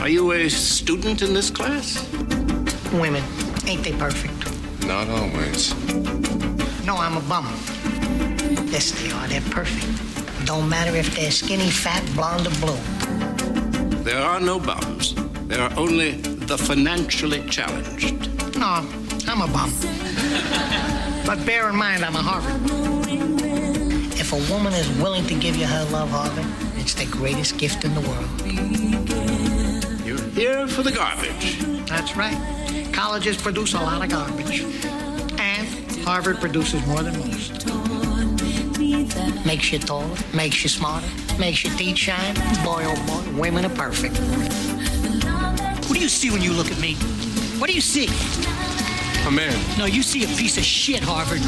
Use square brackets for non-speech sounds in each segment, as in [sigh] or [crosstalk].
Are you a student in this class? Women, ain't they perfect? Not always. No, I'm a bum. Yes, they are. They're perfect. Don't matter if they're skinny, fat, blonde, or blue. There are no bums. There are only the financially challenged. No, I'm a bum. but bear in mind, I'm a Harvard. If a woman is willing to give you her love, Harvard, it's the greatest gift in the world. You're here for the garbage. That's right. Colleges produce a lot of garbage. And Harvard produces more than most. Makes you taller, makes you smarter, makes your teeth shine. Boy, oh boy, women are perfect. What do you see when you look at me? What do you see? A man. No, you see a piece of shit, Harvard.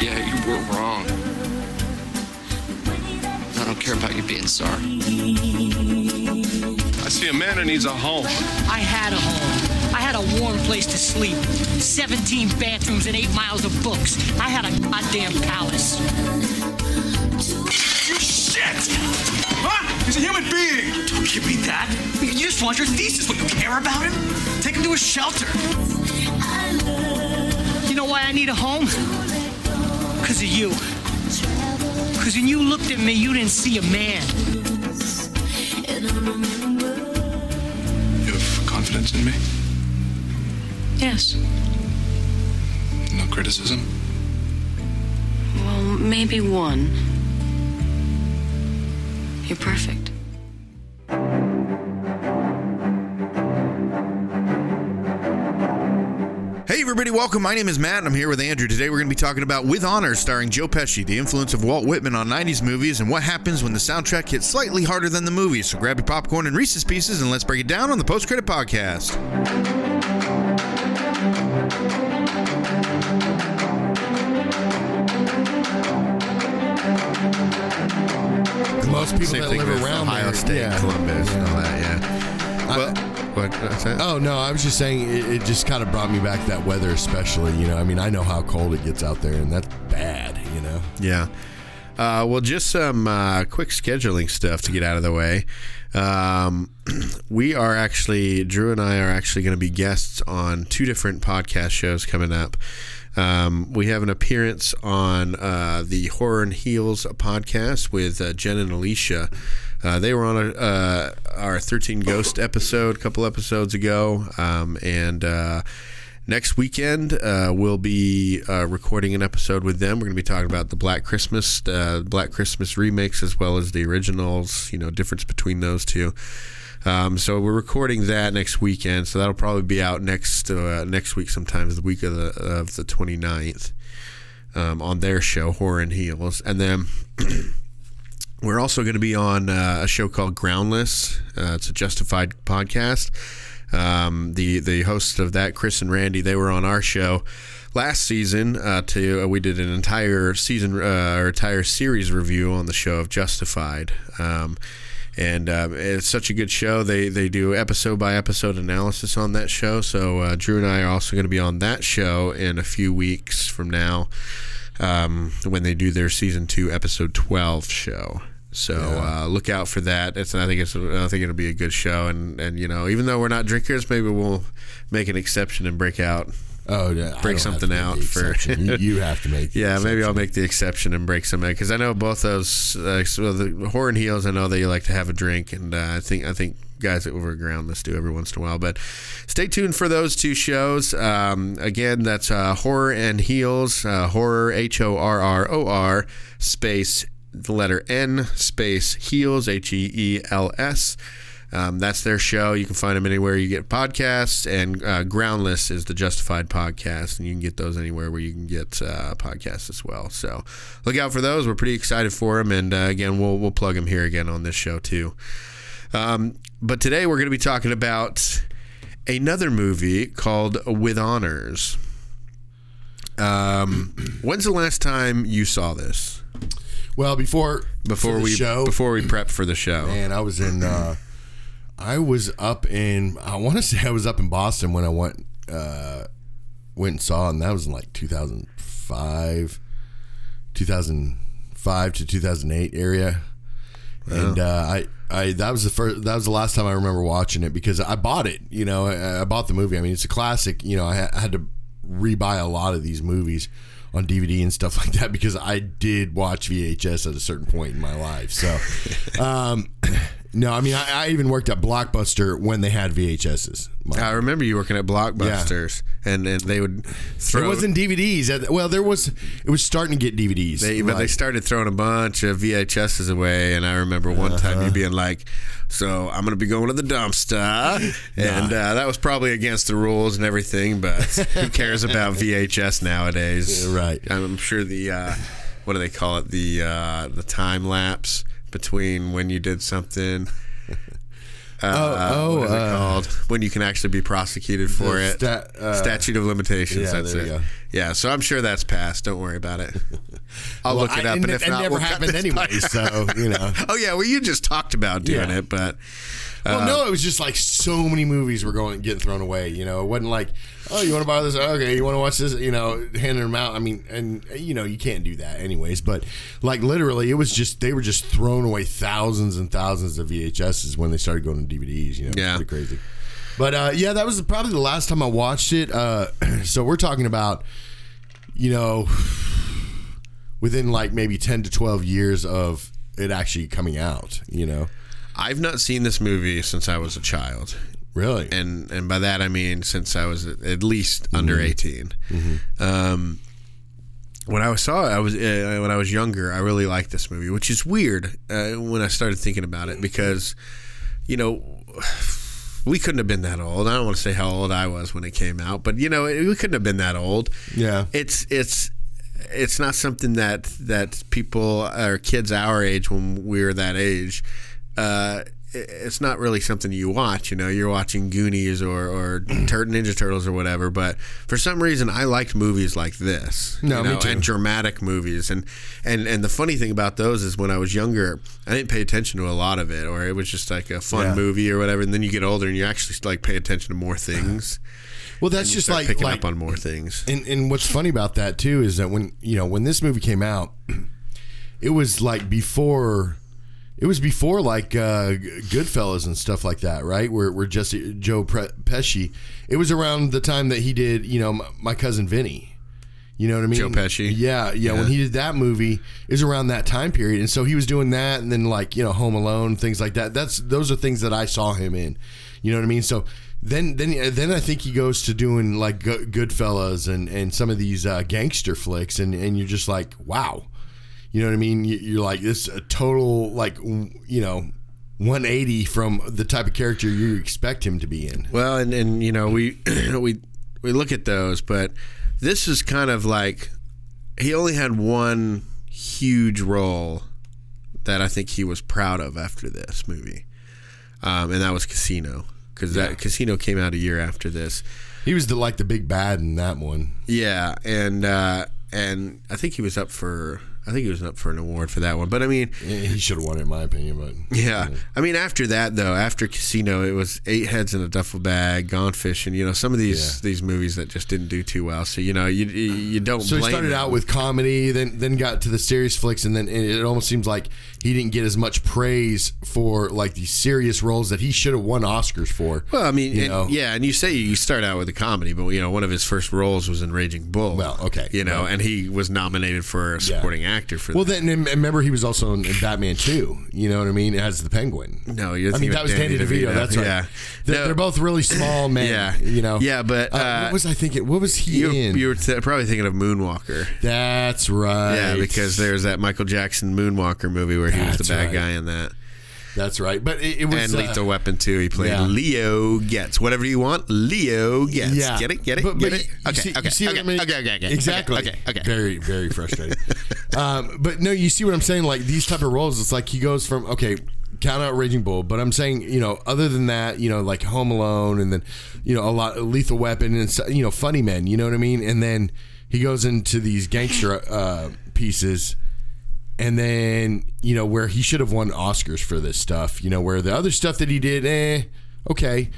Yeah, you were wrong. I don't care about you being sorry. I see a man who needs a home. I had a home. I had a warm place to sleep. 17 bathrooms and 8 miles of books. I had a goddamn palace. You shit! Huh? He's a human being! Don't give me that. You just want your thesis. What, you care about him? Take him to a shelter. You know why I need a home? Because of you. Because when you looked at me, you didn't see a man. You have confidence in me? Yes. No criticism? Well, maybe one. You're perfect. Welcome. My name is Matt and I'm here with Andrew. Today we're going to be talking about With Honor starring Joe Pesci, the influence of Walt Whitman on 90s movies, and what happens when the soundtrack hits slightly harder than the movie. So grab your popcorn and Reese's Pieces and let's break it down on the Post Credit Podcast. Most people Same that live around Ohio there, State, yeah. Columbus, and all that, yeah. Well, what? Oh no, I was just saying it, it just kind of brought me back that weather, especially. You know, I mean, I know how cold it gets out there, and that's bad. You know. Yeah. Uh, well, just some uh, quick scheduling stuff to get out of the way. Um, [clears throat] we are actually, Drew and I are actually going to be guests on two different podcast shows coming up. Um, we have an appearance on uh, the Horror and Heels podcast with uh, Jen and Alicia. Uh, they were on a, uh, our 13 Ghost episode a couple episodes ago. Um, and uh, next weekend, uh, we'll be uh, recording an episode with them. We're going to be talking about the Black Christmas, uh, Black Christmas remakes, as well as the originals, you know, difference between those two. Um, so we're recording that next weekend. So that'll probably be out next uh, next week, sometimes the week of the of the 29th, um, on their show, Horror and Heels, and then. [clears throat] We're also going to be on uh, a show called Groundless. Uh, it's a Justified podcast. Um, the the hosts of that, Chris and Randy, they were on our show last season. Uh, to uh, we did an entire season uh, or entire series review on the show of Justified. Um, and uh, it's such a good show. They they do episode by episode analysis on that show. So uh, Drew and I are also going to be on that show in a few weeks from now um, when they do their season two episode twelve show. So uh, look out for that. It's I think it's I think it'll be a good show. And and you know even though we're not drinkers, maybe we'll make an exception and break out. Oh, yeah. Break something out for you, you have to make. [laughs] yeah, maybe I'll make the exception and break some out because I know both those uh, so the horror and heels. I know they like to have a drink, and uh, I think I think guys at Overground let's do every once in a while. But stay tuned for those two shows. Um, again, that's uh, horror and heels. Uh, horror H O R R O R space the letter N space heels H E E L S. Um, that's their show. You can find them anywhere you get podcasts, and uh, Groundless is the Justified podcast, and you can get those anywhere where you can get uh, podcasts as well. So look out for those. We're pretty excited for them, and uh, again, we'll we'll plug them here again on this show too. Um, but today we're going to be talking about another movie called With Honors. Um, when's the last time you saw this? Well, before Before we show, before we prep for the show. man, I was in. Uh, I was up in. I want to say I was up in Boston when I went uh, went and saw, and that was in like 2005, 2005 to 2008 area. and uh, I. I, that was the first. That was the last time I remember watching it because I bought it. You know, I, I bought the movie. I mean, it's a classic. You know, I, I had to rebuy a lot of these movies on DVD and stuff [laughs] like that because I did watch VHS at a certain point in my life. So, [laughs] um, no, I mean, I, I even worked at Blockbuster when they had VHSs. My- I remember you working at Blockbusters, and, and they would throw. it wasn't DVDs. Well, there was. It was starting to get DVDs. They, but they started throwing a bunch of VHSs away, and I remember one time Uh-huh. you being like, "So I'm going to be going to the dumpster," [laughs] and uh, that was probably against the rules and everything. But who cares about VHS nowadays? Yeah, right. I'm sure the uh, what do they call it? The uh, the time lapse between when you did something. [laughs] Uh, oh, what is it uh, called? When you can actually be prosecuted for it. sta- uh, Statute of limitations. yeah, that's it. Yeah, so I'm sure that's passed. Don't worry about it. I'll Well, look it I- up, and and, it- if it not, never we'll happened anyway, so, [laughs] you know. oh yeah, well you just talked about doing Yeah. it, but Well, uh, no, it was just like so many movies were going getting thrown away. You know, it wasn't like, oh, you want to buy this? Okay, you want to watch this? You know, handing them out. I mean, and you know, you can't do that anyways. But like literally, it was just they were just throwing away thousands and thousands of VHSs when they started going to DVDs. You know, Yeah. pretty crazy. But uh, yeah, that was probably the last time I watched it. Uh, [clears throat] so we're talking about, you know, within like maybe ten to twelve years of it actually coming out. You know, I've not seen this movie since I was a child, really. and and by that I mean since I was at least under Mm-hmm. 18. Um, when I saw it, I was uh, when I was younger. I really liked this movie, which is weird uh, when I started thinking about it because, you know. We couldn't have been that old. I don't want to say how old I was when it came out, but you know, we couldn't have been that old. Yeah. it's it's it's not something that that people or kids our age when we were that age uh it's not really something you watch you know you're watching goonies or or [clears throat] Tur- ninja turtles or whatever but for some reason i liked movies like this No, you me too. and dramatic movies and and and the funny thing about those is when i was younger i didn't pay attention to a lot of it or it was just like a fun Yeah. movie or whatever and then you get older and you actually like pay attention to more things [sighs] Well, that's just like picking like up on more things And and what's funny about that too is that when you know when this movie came out, [clears throat] it was like before, it was before like uh, Goodfellas and stuff like that, right? Where where Jesse Joe Pre- Pesci, it was around the time that he did you know my, my cousin Vinny. You know what I mean? Joe Pesci? Yeah, yeah, When he did that movie, it was around that time period, and so he was doing that, and then like you know Home Alone, things like that. That's those are things that I saw him in. You know what I mean? So then, then, then I think he goes to doing like Goodfellas and and some of these uh, gangster flicks, and and you're just like, wow. You know what I mean? You- You're like this a total like you know. 180 from the type of character you expect him to be in. Well, and, and you know we [clears throat] we we look at those, but this is kind of like he only had one huge role that I think he was proud of after this movie, um, and that was Casino because that Casino came out a year after this. He was the like the big bad in that one. Yeah, and uh, and I think he was up for I think he was up for an award for that one. But I mean, He should have won it, in my opinion. But Yeah, I mean, after that though, after Casino, it was Eight Heads in a Duffel Bag, Gone Fishing. You know, some of these these movies that just didn't do too well. So you know, you you, don't. So he started him. out with comedy, then then got to the serious flicks, and then it almost seems like he didn't get as much praise for like these serious roles that he should have won Oscars for. Well, I mean, you and- know, yeah, and you say you start out with a comedy, but you know, one of his first roles was in Raging Bull. Well, okay. you know, Well- and he was nominated for a supporting actor for. Well, that. then remember he was also in, in Batman 2, You know what I mean? As the Penguin. No, I mean that was Danny DeVito. DeVito. That's right. Yeah. They're, No. they're both really small men. Yeah. you know. Yeah, but, Uh, uh, what was I thinking? What was he you, in? you were th- probably thinking of Moonwalker. That's right. Yeah, because there's that Michael Jackson Moonwalker movie where he was the bad right. guy in that. That's right. But it, it was and uh, Lethal Weapon 2, he played yeah. Leo Getz. Whatever you want, Leo Getz. Yeah. Get it? Get it? But- get but it? Okay, see- okay, see what okay, I mean? okay, okay, okay, Exactly. Okay, okay. Very, very frustrating. [laughs] um, but no, you see what I'm saying? Like these type of roles, it's like he goes from okay, count out Raging Bull, but I'm saying you know, other than that, you know, like Home Alone, and then you know a lot Lethal Weapon, and you know, Funny Men. You know what I mean? And then he goes into these gangster uh, pieces. And then you know where he should have won Oscars for this stuff. You know where the other stuff that he did, eh, okay,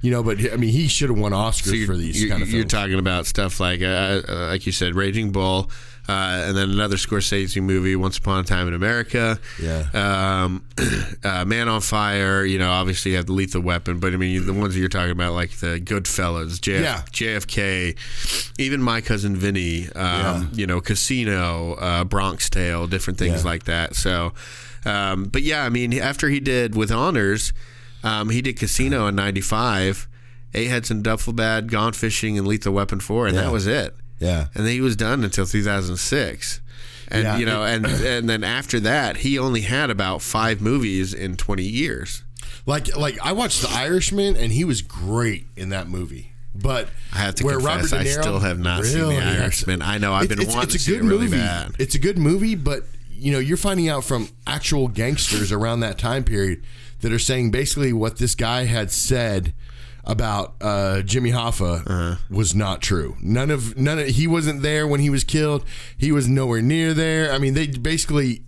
you know. But I mean, he should have won Oscars So for these kind of you're films. talking about stuff like, uh, uh, like you said, Raging Bull, Uh, and then another Scorsese movie, Once Upon a Time in America. Yeah. Um, [clears throat] uh, Man on Fire. You know, obviously you have the Lethal Weapon, but I mean the ones that you're talking about, like the Goodfellas, JF, Yeah. JFK, even My Cousin Vinny. Um, You know, Casino, uh, Bronx Tale, different things Yeah. like that. So, um, but yeah, I mean, after he did with honors, um, he did Casino in '95. Eight Heads and Duffel Bag, Gone Fishing, and Lethal Weapon Four, and Yeah. that was it Yeah. and then he was done until 2006 and Yeah, you know and [laughs] and then after that he only had about five movies in 20 years Like like I watched The Irishman and he was great in that movie. But i have to where confess Robert i De Niro- still have not seen the irishman i know i've been It's- wanting it's, to see it really movie. bad It's a good movie, but you know, you're finding out from actual gangsters around that time period that are saying basically what this guy had said about uh, Jimmy Hoffa Uh-huh. was not true. None of none of he wasn't there when he was killed. He was nowhere near there. I mean, they basically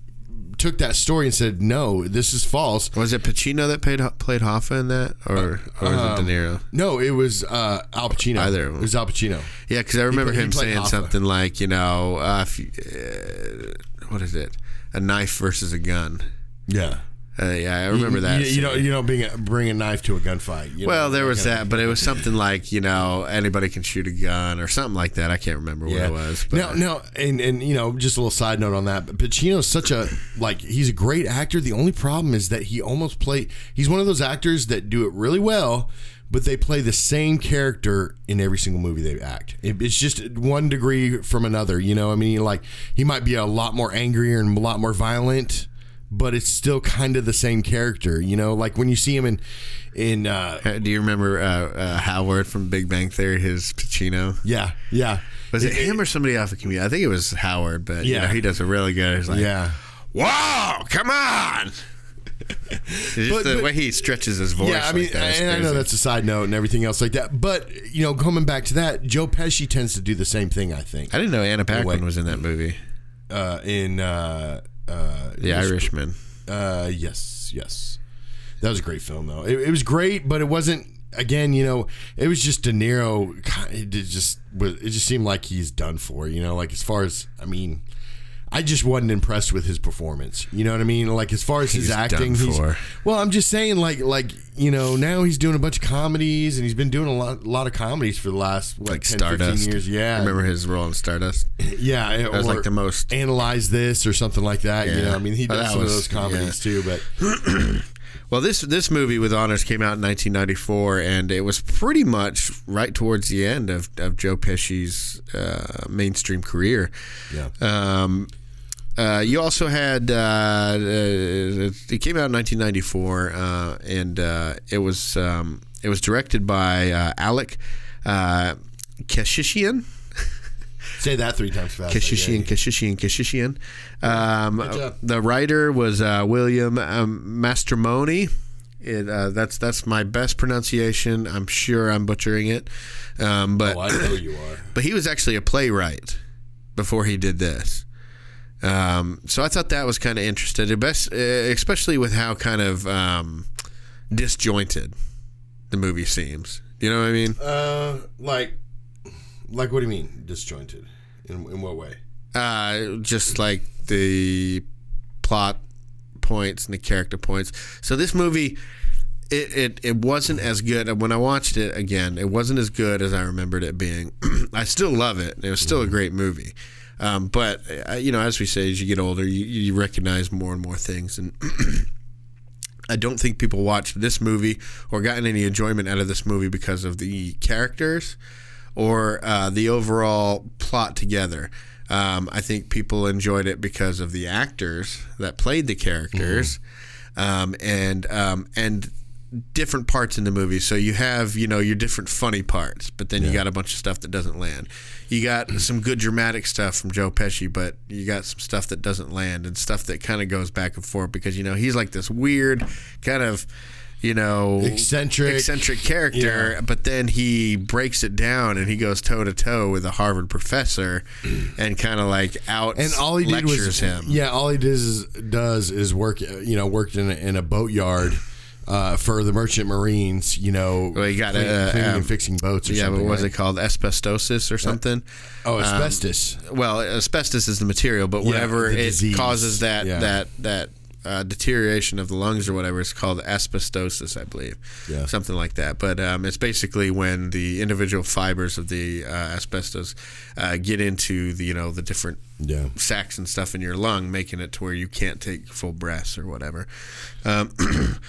took that story and said, "No, this is false." was it pacino that played played hoffa in that or or was it de niro No, it was uh, Al Pacino. Either. It was Al Pacino. yeah because i remember he him played saying Hoffa. something like you know uh, if you, uh, what is it a knife versus a gun Yeah. Uh, yeah i remember you, that You, you don't you don't bring a, bring a knife to a gunfight. you Well, know, there was that, but it was something like you know anybody can shoot a gun or something like that. I can't remember what it was. But now, now, and and you know, just a little side note on that. But Pacino's such a like he's a great actor. The only problem is that he almost play. He's one of those actors that do it really well, but they play the same character in every single movie they act. It, it's just one degree from another. You know, I mean, like he might be a lot more angrier and a lot more violent. But it's still kind of the same character, you know. Like when you see him in, in uh, Uh, do you remember uh, uh, Howard from Big Bang Theory? His Pacino yeah, yeah, was it, him or somebody off the community? I think it was Howard, but yeah, Yeah. he does a really good. He's like, yeah. whoa, come on. [laughs] Just But- the but- way he stretches his voice. Yeah, I mean, like and I know that's a side note and everything else like that. But you know, coming back to that, Joe Pesci tends to do the same thing. I think I didn't know Anna Paquin was in that movie, uh, in uh, uh, The Irishman. Uh, yes, yes, that was a great film though. It, it was great, but it wasn't. Again, you know, it was just De Niro. It just was. It just seemed like he's done for. You know, like as far as I mean. I just wasn't impressed with his performance. You know what I mean? Like as far as his He's acting, done he's for. well. I'm just saying, like, like you know, now he's doing a bunch of comedies, and he's been doing a lot, lot of comedies for the last what, Like 10, Stardust. 15 years. Yeah, I remember his role in Stardust? yeah, That was like the most. analyze this or something like that. You Yeah. know, I mean, he does some was- of those comedies too. But [clears throat] Well, this this movie with honors came out in 1994, and it was pretty much right towards the end of, of Joe Pesci's uh, mainstream career. Yeah. Um, uh, you also had uh, uh, it came out in 1994, uh, and uh, it was um, it was directed by uh, Alec uh, Keshishian. [laughs] say that three times fast. Keshishian, Keshishian, Keshishian. Um, the writer was uh, William um, Mastromoni. It, uh, that's that's my best pronunciation. I'm sure I'm butchering it, um, but Oh, I know you are. [coughs] but he was actually a playwright before he did this. Um, so I thought that was kind of interesting, best, uh, especially with how kind of um, disjointed the movie seems. You know what I mean? Uh, like, like what do you mean disjointed? In in what way? uh, just like the plot points and the character points. So this movie, it, it, it wasn't as good. When I watched it again, it wasn't as good as I remembered it being. [clears throat] I still love it. It was still a great movie. Um, but uh, you know, as we say, as you get older, you, you recognize more and more things, and [clears throat] I don't think people watched this movie or gotten any enjoyment out of this movie because of the characters or uh, the overall plot together. Um, I think people enjoyed it because of the actors that played the characters, um, and um, and different parts in the movie. So you have you know your different funny parts, but then you got a bunch of stuff that doesn't land. You got [clears throat] some good dramatic stuff from Joe Pesci, but you got some stuff that doesn't land and stuff that kind of goes back and forth because you know he's like this weird kind of you know Eccentric. eccentric character, Yeah. but then he breaks it down and he goes toe to toe with a Harvard professor [clears throat] and kind of like out And all he did was him. Yeah, all he does is does is work. You know, worked in a, in a boatyard. [laughs] uh, for the merchant marines. You know, Well, you got uh, cleaning um, and fixing boats. Or yeah, but what was right? it called? Asbestosis or something? Oh, Um, asbestos. well, asbestos is the material, but Yeah, whenever it disease. causes that Yeah. that that uh, deterioration of the lungs or whatever, it's called asbestosis, I believe. Yeah. something like that. But um, it's basically when the individual fibers of the uh, asbestos uh, get into the you know the different Yeah. sacs and stuff in your lung, making it to where you can't take full breaths or whatever. Um,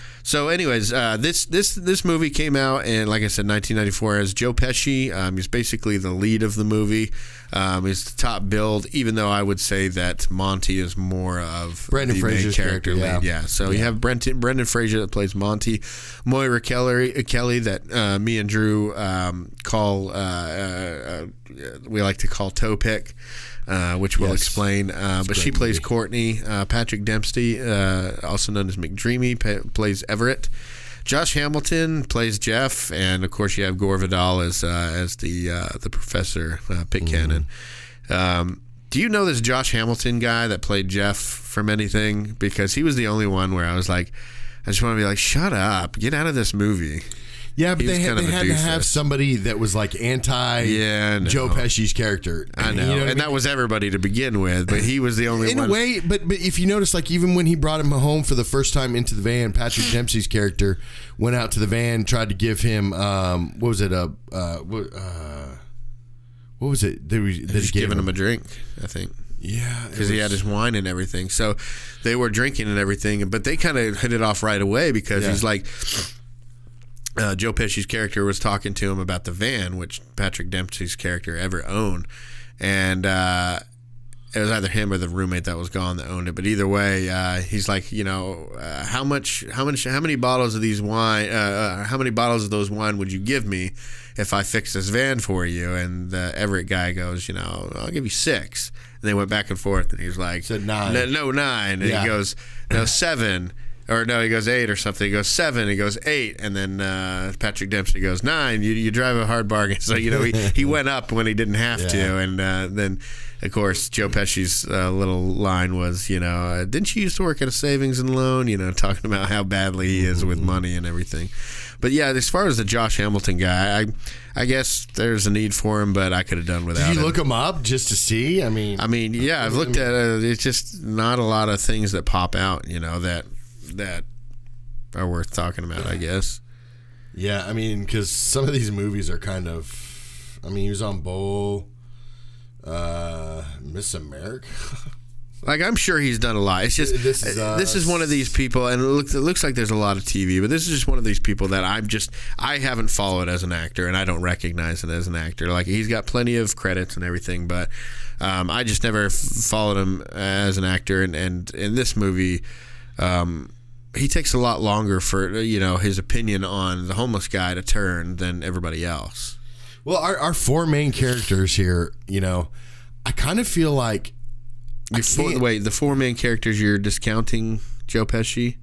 [clears throat] so, anyways, uh, this this this movie came out in, like I said, 1994 as Joe Pesci. Um, he's basically the lead of the movie. Um, he's the top billed, even though I would say that Monty is more of Brendan Fraser's character, yeah. lead. Yeah. So you have Brenton, Brendan Fraser that plays Monty, Moira Kelly, Kelly that uh, me and Drew um, call uh, uh, uh, we like to call toe pick. Uh, which we'll Yes. explain. Uh, but she plays movie. Courtney. Uh, Patrick Dempsey, uh, also known as McDreamy, pa- plays Everett. Josh Hamilton plays Jeff, and of course you have Gore Vidal as uh, as the uh, the professor, uh, Pitt Mm-hmm. Cannon. Um, do you know this Josh Hamilton guy that played Jeff from anything? Because he was the only one where I was like, I just want to be like, shut up, get out of this movie. Yeah, but they had, they had to have somebody that was like anti Yeah. Joe Pesci's character. I know, You what and I mean? that was everybody to begin with, but he was the only in one. a way, but but if you notice, like even when he brought him home for the first time into the van, Patrick [sighs] Dempsey's character went out to the van, tried to give him um, what was it a uh, what, uh, what was it They we, that he just giving him a drink, I think. yeah because he had his wine and everything. So they were drinking and everything, but they kind of hit it off right away because Yeah. he's like. Uh, Joe Pesci's character was talking to him about the van, which Patrick Dempsey's character ever owned, and uh, it was either him or the roommate that was gone that owned it. But either way, uh, he's like, you know, uh, how much, how much, how many bottles of these wine, uh, uh, how many bottles of those wine would you give me if I fix this van for you? And the Everett guy goes, you know, I'll give you six. And they went back and forth, and he's like, Said nine. No, no nine. And Yeah. he goes, no seven. Or no, he goes eight or something. He goes seven. He goes eight, and then uh, Patrick Dempsey goes nine. You, you drive a hard bargain. [laughs] So you know he, he went up when he didn't have to, and uh, then of course Joe Pesci's uh, little line was, you know, uh, didn't you used to work at a savings and loan? You know, [laughs] talking about how badly he is with money and everything. But yeah, as far as the Josh Hamilton guy, I I guess there's a need for him, but I could have done without. Did you him. look him up just to see? I mean, I mean, yeah, I've looked at it. It's just not a lot of things that pop out, you know, that that are worth talking about. I guess. yeah, I mean, because some of these movies are kind of. I mean, he was on Bowl, uh, Miss America. [laughs] Like I'm sure he's done a lot. It's just This is this is one of these people, and it looks it looks like there's a lot of TV, but this is just one of these people that I'm just I haven't followed as an actor, and I don't recognize it as an actor. Like he's got plenty of credits and everything, but um, I just never f- followed him as an actor. And, and in this movie, um, he takes a lot longer for you know his opinion on the homeless guy to turn than everybody else. Well, our, our four main characters here, you know, I kind of feel like Your four, wait, the four main characters you're discounting Joe Pesci.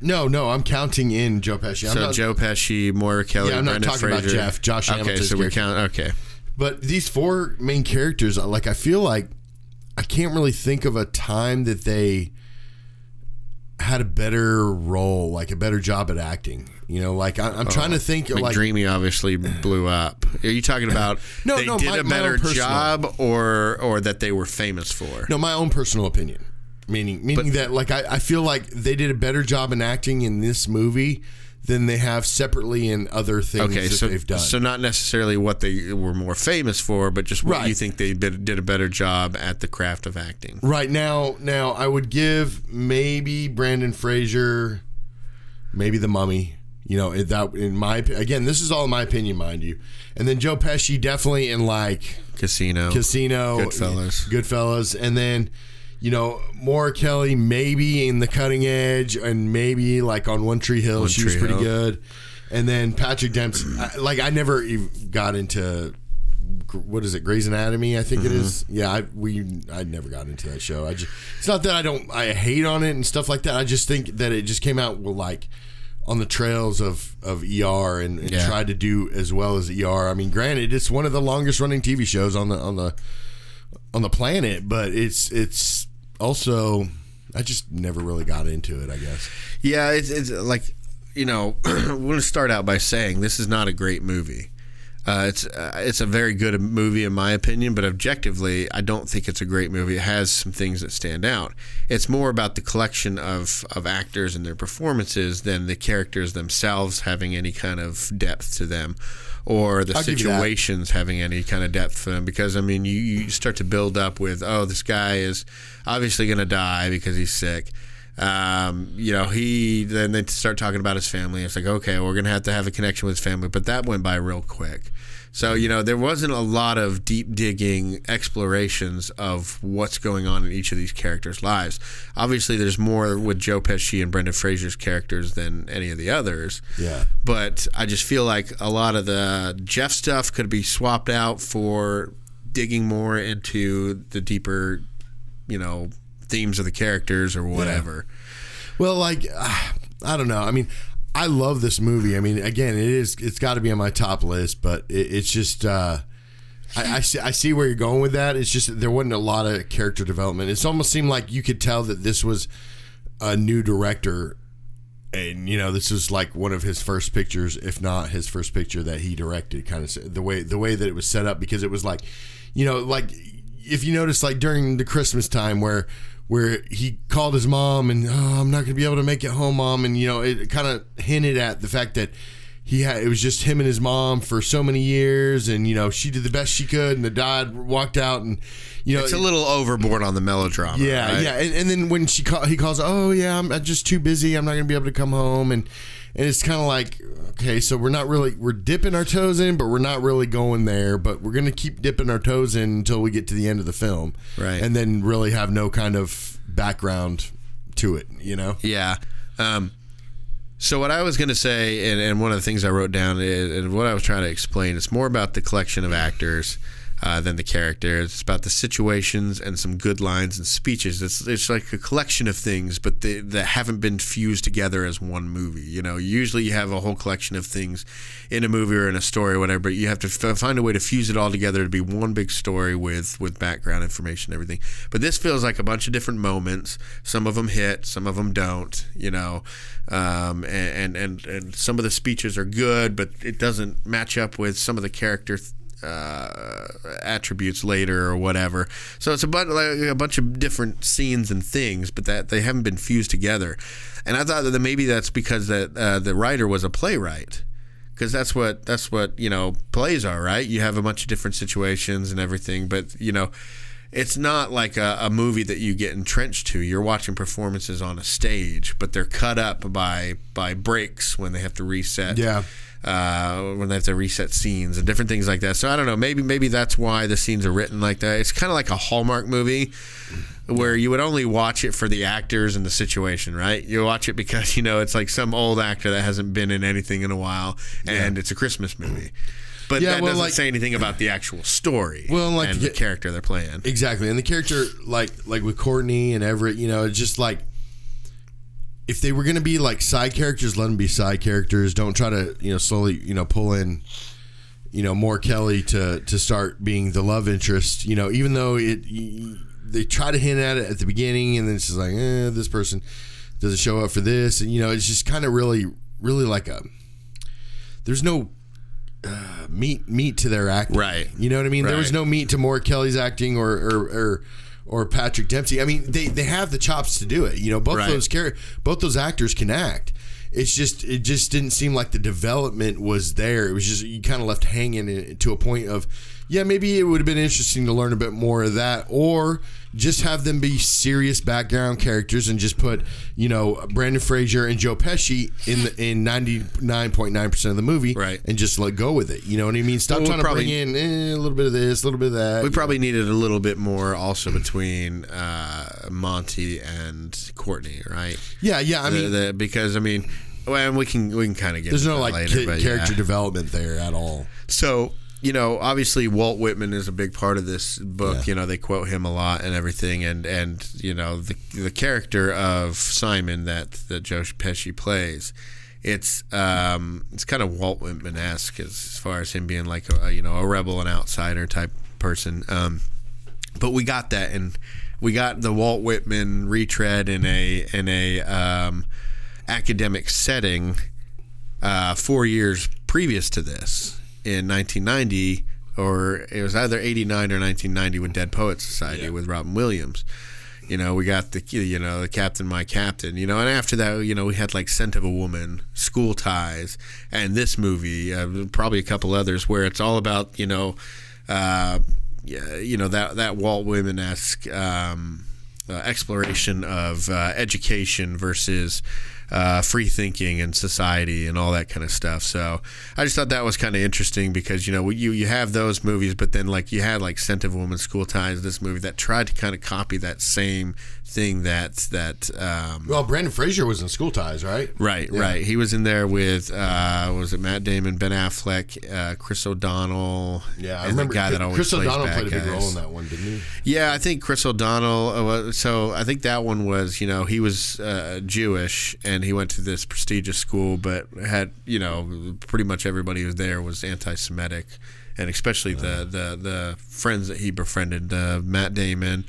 no, no, I'm counting in Joe Pesci. I'm So not, Joe Pesci, Moira Kelly, Yeah, I'm not Brendan talking about Fraser. Jeff, Josh Okay, Hamilton's so we character. count. Okay, But these four main characters, like I feel like I can't really think of a time that they had a better role, like a better job at acting. You know, like I, I'm oh, trying to think, like Dreamy obviously blew up. Are you talking about [sighs] No, they no, did my- a better job, or or that they were famous for? no, my own personal opinion, meaning meaning that like I, I feel like they did a better job in acting in this movie than they have separately in other things Okay, that so they've done. so not necessarily what they were more famous for, but just what Right. you think they did, did a better job at the craft of acting. Right now, now I would give maybe Brandon Fraser, maybe the Mummy. You know, that in my again, this is all in my opinion, mind you. And then Joe Pesci definitely in like Casino, Casino, Goodfellas. Goodfellas, and then you know Moira Kelly maybe in The Cutting Edge, and maybe like on One Tree Hill, One she was pretty Hill. good. And then Patrick Dempsey, I, like I never even got into what is it, Grey's Anatomy? I think it Mm-hmm. is. Yeah, I we I never got into that show. I just it's not that I don't I hate on it and stuff like that. I just think that it just came out like on the trails of of ER and, and Yeah. tried to do as well as ER. I mean, granted, it's one of the longest running TV shows on the on the on the planet, but it's it's also I just never really got into it. I guess. Yeah, it's, it's like you know, I want to start out by saying this is not a great movie. Uh, it's uh, it's a very good movie in my opinion, but objectively, I don't think it's a great movie. It has some things that stand out. It's more about the collection of, of actors and their performances than the characters themselves having any kind of depth to them, or the I'll give you that. situations having any kind of depth to them. Because I mean, you, you start to build up with, oh, this guy is obviously going to die because he's sick. Um, you know, he then they start talking about his family. It's like, okay, we're gonna have to have a connection with his family, but that went by real quick. So you know, there wasn't a lot of deep digging explorations of what's going on in each of these characters' lives. Obviously, there's more with Joe Pesci and Brendan Fraser's characters than any of the others. Yeah. But I just feel like a lot of the Jeff stuff could be swapped out for digging more into the deeper, you know, themes of the characters or whatever. Well, like [sighs] I don't know. I mean, I love this movie. I mean, again, it is it's got to be on my top list, but it, it's just uh, I, I see I see where you're going with that. It's just there wasn't a lot of character development. It's almost seemed like you could tell that this was a new director. And you know this was like one of his first pictures, if not his first picture that he directed. Kind of the way the way that it was set up, because it was like, you know, like if you notice, like during the Christmas time where where he called his mom and oh, I'm not going to be able to make it home, mom, and you know it kind of hinted at the fact that he had it was just him and his mom for so many years, and you know she did the best she could, and the dad walked out, and you know It's a little overboard on the melodrama. yeah, right? yeah, and, and then when she call, he calls, oh yeah, I'm just too busy. I'm not gonna be able to come home, and and it's kind of like, okay, so we're not really we're dipping our toes in, but we're not really going there. But we're gonna keep dipping our toes in until we get to the end of the film, Right. And then really have no kind of background to it, you know? Yeah. Um, so what I was going to say, and, and one of the things I wrote down, is, and what I was trying to explain, it's more about the collection of actors uh, than the characters. It's about the situations and some good lines and speeches. It's it's like a collection of things, but they, that haven't been fused together as one movie. You know, usually you have a whole collection of things in a movie or in a story or whatever, but you have to f- find a way to fuse it all together to be one big story with with background information and everything. But this feels like a bunch of different moments. Some of them hit, some of them don't. You know, um, and, and and and some of the speeches are good, but it doesn't match up with some of the character uh, attributes later or whatever. So it's a like a bunch of different scenes and things, but that they haven't been fused together. And I thought that maybe that's because that uh, the writer was a playwright. Because that's what that's what you know plays are, right? You have a bunch of different situations and everything, but you know, it's not like a, a movie that you get entrenched to. You're watching performances on a stage, but they're cut up by by breaks when they have to reset Yeah. uh, when they have to reset scenes and different things like that. So I don't know. Maybe maybe that's why the scenes are written like that. It's kind of like a Hallmark movie where you would only watch it for the actors and the situation, right? You watch it because you know it's like some old actor that hasn't been in anything in a while, and it's a Christmas movie. But Yeah, that well, doesn't like- say anything about the actual story Well, like and the- character they're playing. Exactly. And the character like like with Courtney and Everett, you know, it's just like if they were going to be like side characters, let them be side characters. Don't try to, you know, slowly, you know, pull in you know, Moira Kelly to to start being the love interest, you know, even though it they try to hint at it at the beginning and then it's just like, eh, this person doesn't show up for this and you know, it's just kind of really really like a there's no uh, meat meat to their acting. Right. You know what I mean? There was no meat to Moira Kelly's acting or or, or or Patrick Dempsey. I mean, they they have the chops to do it. You know, both Right. those char- both those actors can act. It's just it just didn't seem like the development was there. It was just you kind of left hanging to a point of yeah, maybe it would have been interesting to learn a bit more of that or just have them be serious background characters and just put, you know, Brandon Fraser and Joe Pesci in the in 99.9% of the movie Right. and just let go with it. You know what I mean? Stop Well, trying to probably- bring in eh, a little bit of this, a little bit of that. We probably needed a little bit more also between uh, Monty and Courtney, right? Yeah, yeah, I The- mean the- because I mean, well, we can we can kind of get there's into no like later, ca- character yeah. development there at all. So you know, obviously Walt Whitman is a big part of this book. Yeah. You know, they quote him a lot and everything, and and you know the the character of Simon that that Joe Pesci plays. It's um it's kind of Walt Whitman esque as, as far as him being like a you know a rebel and outsider type person. Um, but we got that, and we got the Walt Whitman retread in a in a um, academic setting, uh, four years previous to this in 1990, or it was either 89 or 1990 with Dead Poets Society with Robin Williams. You know, we got the you know the Captain My Captain. You know, and after that, you know, we had like Scent of a Woman, School Ties, and this movie, uh, probably a couple others, where it's all about you know, uh, you know that that Walt Whitman esque um, uh, exploration of uh, education versus uh, free thinking and society and all that kind of stuff. So I just thought that was kind of interesting because you know you you have those movies, but then like you had like Scent of Woman, School Ties, this movie that tried to kind of copy that same thing that that um, Well, Brandon Fraser was in School Ties, right? Right, Yeah. right. He was in there with uh, was it Matt Damon, Ben Affleck, uh, Chris O'Donnell. Yeah, I remember the guy that always Chris O'Donnell played a big guys. role in that one, didn't he? Yeah, I think Chris O'Donnell. Uh, so I think that one was, you know, he was uh, Jewish and he went to this prestigious school, but had, you know, pretty much everybody who was there was anti-Semitic, and especially the the the friends that he befriended, uh, Matt Damon.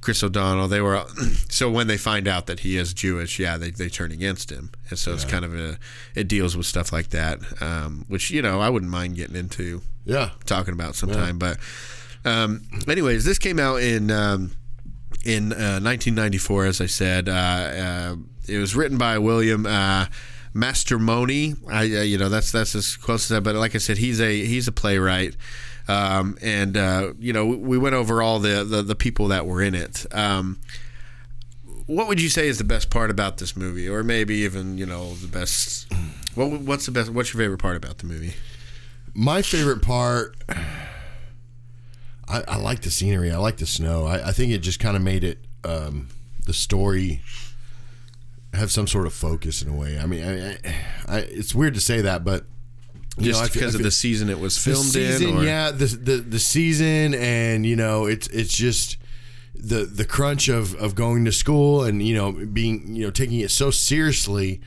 Chris O'Donnell, they were [clears throat] so when they find out that he is Jewish, yeah, they, they turn against him, and so it's kind of a it deals with stuff like that, um, which you know I wouldn't mind getting into Yeah. talking about sometime. But um, anyways, this came out in um, in uh, 1994, as I said. Uh, uh, it was written by William. Uh, Mastermoni, I uh, you know that's that's as close as that. But like I said, he's a he's a playwright, um, and uh, you know we went over all the, the the people that were in it. Um, what would you say is the best part about this movie, or maybe even you know the best? What what's the best? What's your favorite part about the movie? My favorite part, I, I like the scenery. I like the snow. I, I think it just kind of made it um, the story have some sort of focus in a way. I mean, I, I, I, it's weird to say that, but you Just know, I feel- because of the season it was filmed season, in, or? yeah, the, the the season, and you know, it's it's just the the crunch of of going to school and you know being you know taking it so seriously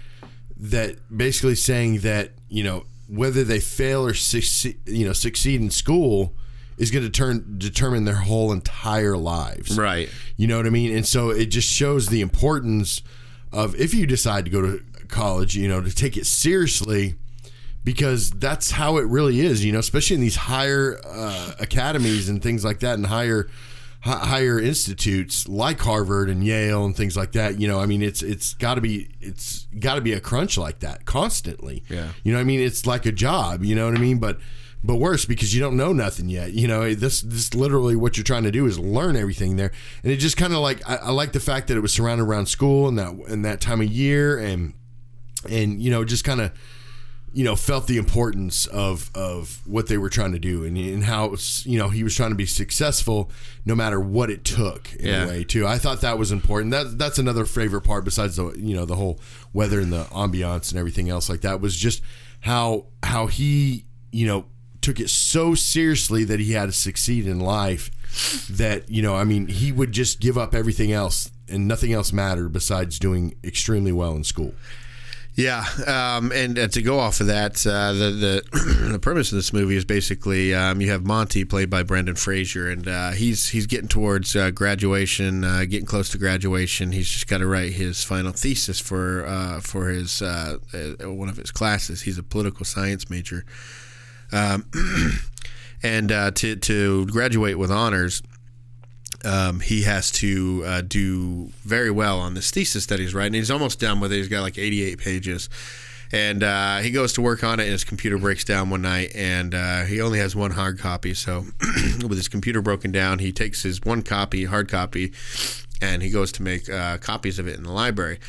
that basically saying that you know whether they fail or succeed, you know succeed in school is going to turn determine their whole entire lives. Right. You know what I mean? And so it just shows the importance of if you decide to go to college, you know, to take it seriously because that's how it really is, you know, especially in these higher uh, academies and things like that and higher hi- higher institutes like Harvard and Yale and things like that. You know, I mean, it's it's got to be it's got to be a crunch like that constantly. Yeah. You know, what I mean, it's like a job. You know what I mean, but but worse because you don't know nothing yet. You know, this this literally what you're trying to do is learn everything there, and it just kind of like I, I like the fact that it was surrounded around school and that and that time of year and and you know just kind of you know felt the importance of of what they were trying to do and, and how you know he was trying to be successful no matter what it took in Yeah. a way too i thought that was important that that's another favorite part besides the you know the whole weather and the ambiance and everything else like that was just how how he you know took it so seriously that he had to succeed in life that you know i mean he would just give up everything else and nothing else mattered besides doing extremely well in school Yeah, um, and to go off of that, uh, the the [clears throat] the premise of this movie is basically um, you have Monty played by Brendan Fraser, and uh, he's he's getting towards uh, graduation, uh, getting close to graduation. He's just got to write his final thesis for uh, for his uh, one of his classes. He's a political science major, um, [clears throat] and uh, to to graduate with honors um, he has to uh, do very well on this thesis that he's writing. He's almost done with it. He's got like 88 pages. And uh, he goes to work on it, and his computer breaks down one night, and uh, he only has one hard copy. So, [clears throat] with his computer broken down, he takes his one copy, hard copy, and he goes to make uh, copies of it in the library.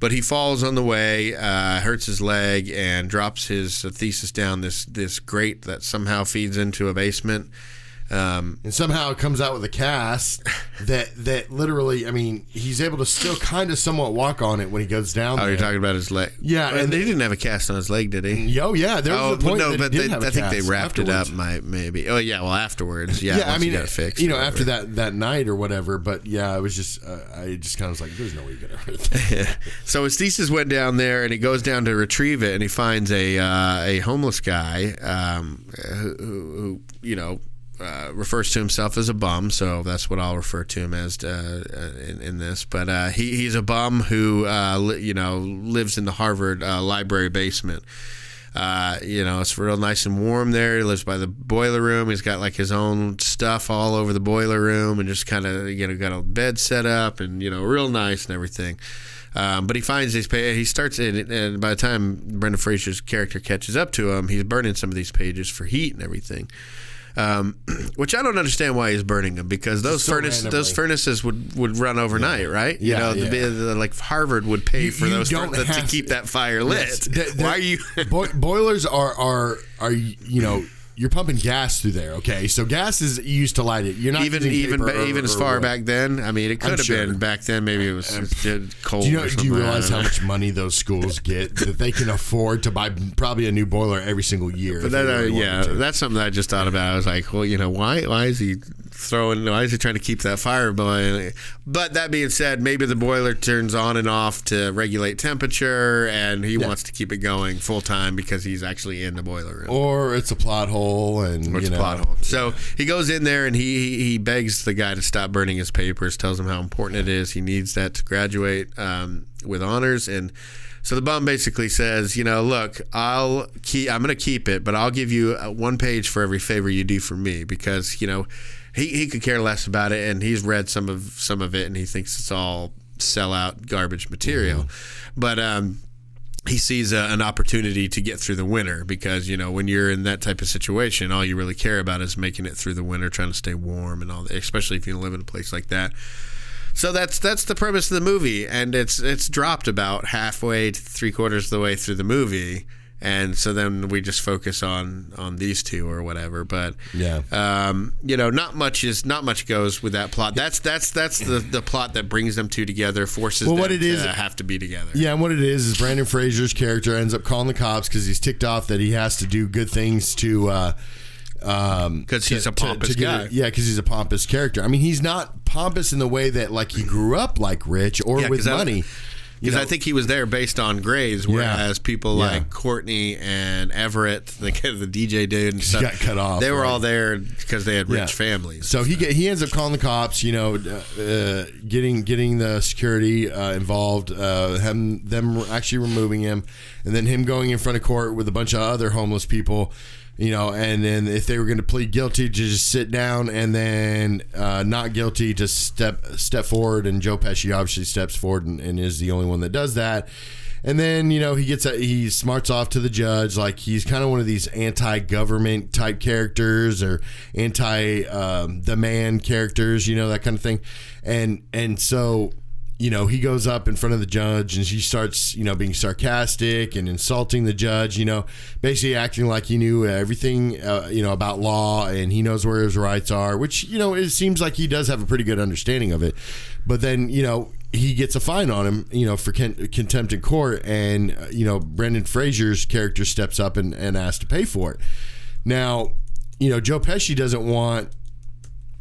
But he falls on the way, uh, hurts his leg, and drops his thesis down this this grate that somehow feeds into a basement. Um, and somehow it comes out with a cast that that literally I mean he's able to still kind of somewhat walk on it when he goes down Oh, there. you're talking about his leg. Yeah, and and- they didn't have a cast on his leg, did he? Oh yeah, there was oh a point no, but he they, did have a I think they wrapped it up. My maybe. Oh yeah, well afterwards, yeah. Yeah, I mean, you got it fixed, you know, after that that night or whatever. But yeah, I was just, uh, I just kind of was like, "There's no way you're gonna hurt [laughs] that." So his thesis went down there, and he goes down to retrieve it, and he finds a uh, a homeless guy um, who, who, who, you know, uh, refers to himself as a bum, so that's what I'll refer to him as uh, uh, in, in this. But uh, he, he's a bum who, uh, li- you know, lives in the Harvard library basement. You know, it's real nice and warm there. He lives by the boiler room. He's got like his own stuff all over the boiler room, and just kind of you know got a bed set up, and you know, real nice and everything. Um, but he finds these. pa- He starts in, and by the time Brendan Fraser's character catches up to him, he's burning some of these pages for heat and everything. Um, [clears throat] which I don't understand why he's burning them because those so furnace randomly. those furnaces would, would run overnight, right? Yeah, you know, yeah. The, the, like Harvard would pay You- for you those fur- to keep that fire lit. Yes. Th- why are you? Boi- boilers are are are you know you're pumping gas through there. Okay, so gas is used to light it. You're not even using even or- even as far wood. back then. I mean, it could have sure. been back then. Maybe it was just cold. Do you know? or Do you realize how much money those schools get that they can afford to buy probably a new boiler every single year? But that, they uh, yeah, that's something that I just thought about. I was like, well, you know, why why is he throwing? Why is he trying to keep that fire going? But that being said, maybe the boiler turns on and off to regulate temperature, and he wants to keep it going full time because he's actually in the boiler room. or it's a plot hole, and Or you know, hole. So he goes in there and he he begs the guy to stop burning his papers, tells him how important it is. He needs that to graduate um, with honors, and so the bum basically says, you know, look, I'll keep, I'm going to keep it, but I'll give you uh, one page for every favor you do for me because you know he he could care less about it, and he's read some of some of it, and he thinks it's all sellout garbage material, but um he sees a, an opportunity to get through the winter because you know when you're in that type of situation, all you really care about is making it through the winter, trying to stay warm and all. that, Especially if you live in a place like that. So that's that's the premise of the movie, and it's it's dropped about halfway to three quarters of the way through the movie, and so then we just focus on on these two or whatever. But Yeah. um, you know, not much is not much goes with that plot. That's that's that's the the plot that brings them two together, forces Well, them what it to have to be together. Yeah, and what it is is Brandon Fraser's character ends up calling the cops because he's ticked off that he has to do good things to. Uh, um, 'Cause he's a pompous to get guy. it- yeah, because he's a pompous character. I mean, he's not pompous in the way that like he grew up like rich or Yeah, with I- money. You Because I think he was there based on grades, whereas people Yeah. like Courtney and Everett, [laughs] the the DJ dude, and stuff, got cut off, They were right. all there because they had rich Yeah. families. So he get, he ends up calling the cops, you know, uh, getting getting the security uh, involved, uh, him them actually removing him, and then him going in front of court with a bunch of other homeless people, you know, and then if they were going to plead guilty, to just sit down, and then uh, not guilty to step step forward, and Joe Pesci obviously steps forward and, and is the only one that does that. And then you know he gets a, he smarts off to the judge like he's kind of one of these anti-government type characters or anti um, characters, you know that kind of thing. And and so you know he goes up in front of the judge and he starts you know being sarcastic and insulting the judge. You know basically acting like he knew everything uh, you know about law and he knows where his rights are, which you know it seems like he does have a pretty good understanding of it. But then you know he gets a fine on him, you know, for con- contempt in court, and uh, you know Brendan Fraser's character steps up and, and asks to pay for it. Now, you know Joe Pesci doesn't want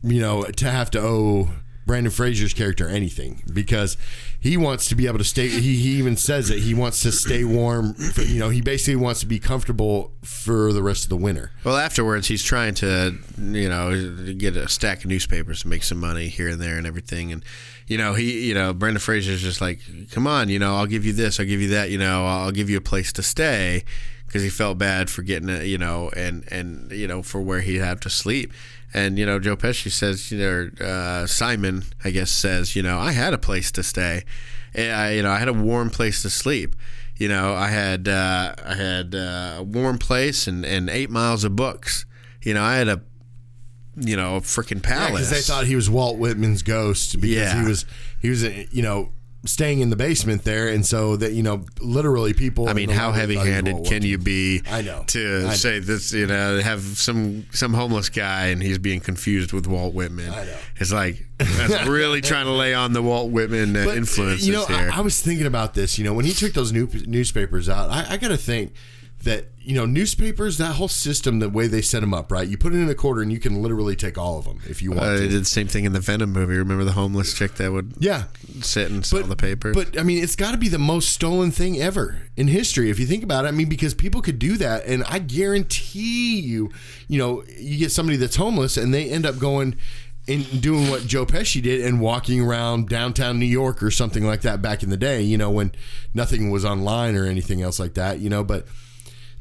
you know to have to owe Brandon Fraser's character anything because he wants to be able to stay. He, he even says it. He wants to stay warm. For, you know, he basically wants to be comfortable for the rest of the winter. Well, afterwards, he's trying to, you know, get a stack of newspapers to make some money here and there and everything. And, you know, he, you know, Brendan Fraser's just like, come on, you know, I'll give you this, I'll give you that, you know, I'll give you a place to stay because he felt bad for getting it, you know, and, and, you know, for where he'd have to sleep. And, you know, Joe Pesci says, you know, uh, Simon, I guess, says, you know, I had a place to stay. And I, you know, I had a warm place to sleep you know, I had uh, I had uh, a warm place and, and eight miles of books. You know, I had a you know a freaking palace. because they thought he was Walt Whitman's ghost because Yeah. he was he was you know staying in the basement there, and so that you know literally people. I mean, how library thought he was heavy-handed can you be? I know. to I know. say this. You know, have some some homeless guy and he's being confused with Walt Whitman. I know. It's like that's really trying to lay on the Walt Whitman uh, But, influences You know, here. I, I was thinking about this. You know, when he took those new, newspapers out, I, I got to think that you know newspapers that whole system the way they set them up right you put it in a quarter and you can literally take all of them if you want Uh, to they did the same thing in the Venom movie. Remember the homeless chick that would yeah sit and sell the papers? But I mean, it's got to be the most stolen thing ever in history, if you think about it. I mean, because people could do that, and I guarantee you, you know, you get somebody that's homeless, and they end up going and doing what Joe Pesci did and walking around downtown New York or something like that back in the day. You know, when nothing was online or anything else like that. You know, but.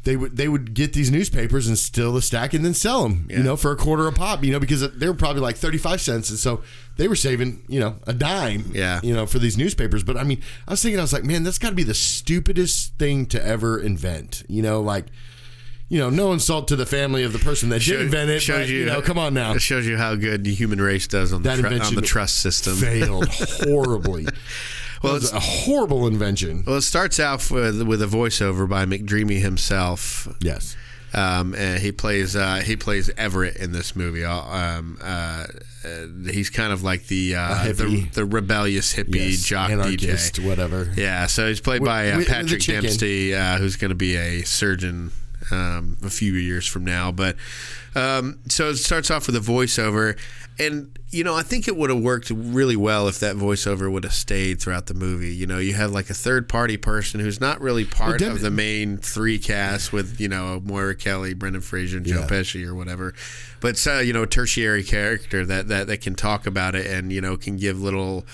They would they would get these newspapers and steal the stack and then sell them, you know, for a quarter a pop, you know, because they were probably like thirty five cents, and so they were saving, you know, a dime, Yeah. you know, for these newspapers. But I mean, I was thinking, I was like, man, that's got to be the stupidest thing to ever invent. You know, like, you know, no insult to the family of the person that did invent it. shows but, you, know, come on now, It shows you how good the human race does on the, That on the trust system. failed [laughs] horribly. Well, it's a horrible invention. Well, it starts out with with a voiceover by McDreamy himself. Yes. Um, and he plays uh, he plays Everett in this movie. Uh, Um, uh, uh, he's kind of like the uh, the, the rebellious hippie Yes, jock anarchist, DJ. whatever. Yeah, so he's played by uh, with- Patrick. Dempsey, uh, who's going to be a surgeon um, a few years from now. But um, so it starts off with a voiceover, and you know I think it would have worked really well if that voiceover would have stayed throughout the movie. You know, you have like a third party person who's not really part Well, of the main three cast with you know Moira Kelly, Brendan Fraser, and Joe Yeah. Pesci or whatever, but uh, you know a tertiary character that, that that can talk about it and you know can give little.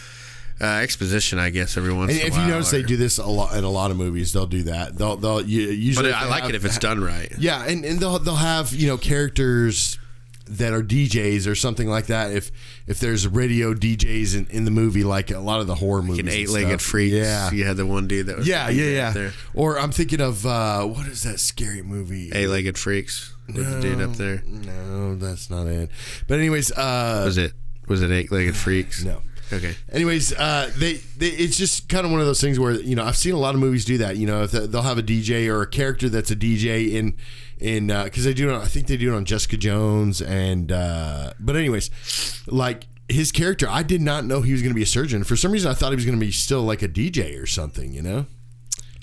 Uh, exposition, I guess, every once And in a if while. you notice, or- they do this a lot in a lot of movies. They'll do that. They'll they'll you, usually. But I like have- it if it's done right. Yeah, and, and they'll they'll have you know characters that are DJs or something like that. If if there's radio DJs in, in the movie, like a lot of the horror movies, An and eight-legged freak. Yeah, you had the one dude that was yeah, yeah, yeah. there. Or I'm thinking of uh, what is that scary movie? Eight-legged freaks with the dude up there. No, that's not it. But anyways, uh, Was it? Was it eight-legged freaks? No. Okay. Anyways, uh, they, they it's just kind of one of those things where you know I've seen a lot of movies do that. You know, they'll have a DJ or a character that's a DJ in in because they do it. on- I think they do it on Jessica Jones and uh, but anyways, like his character, I did not know he was going to be a surgeon. For some reason, I thought he was going to be still like a DJ or something. You know.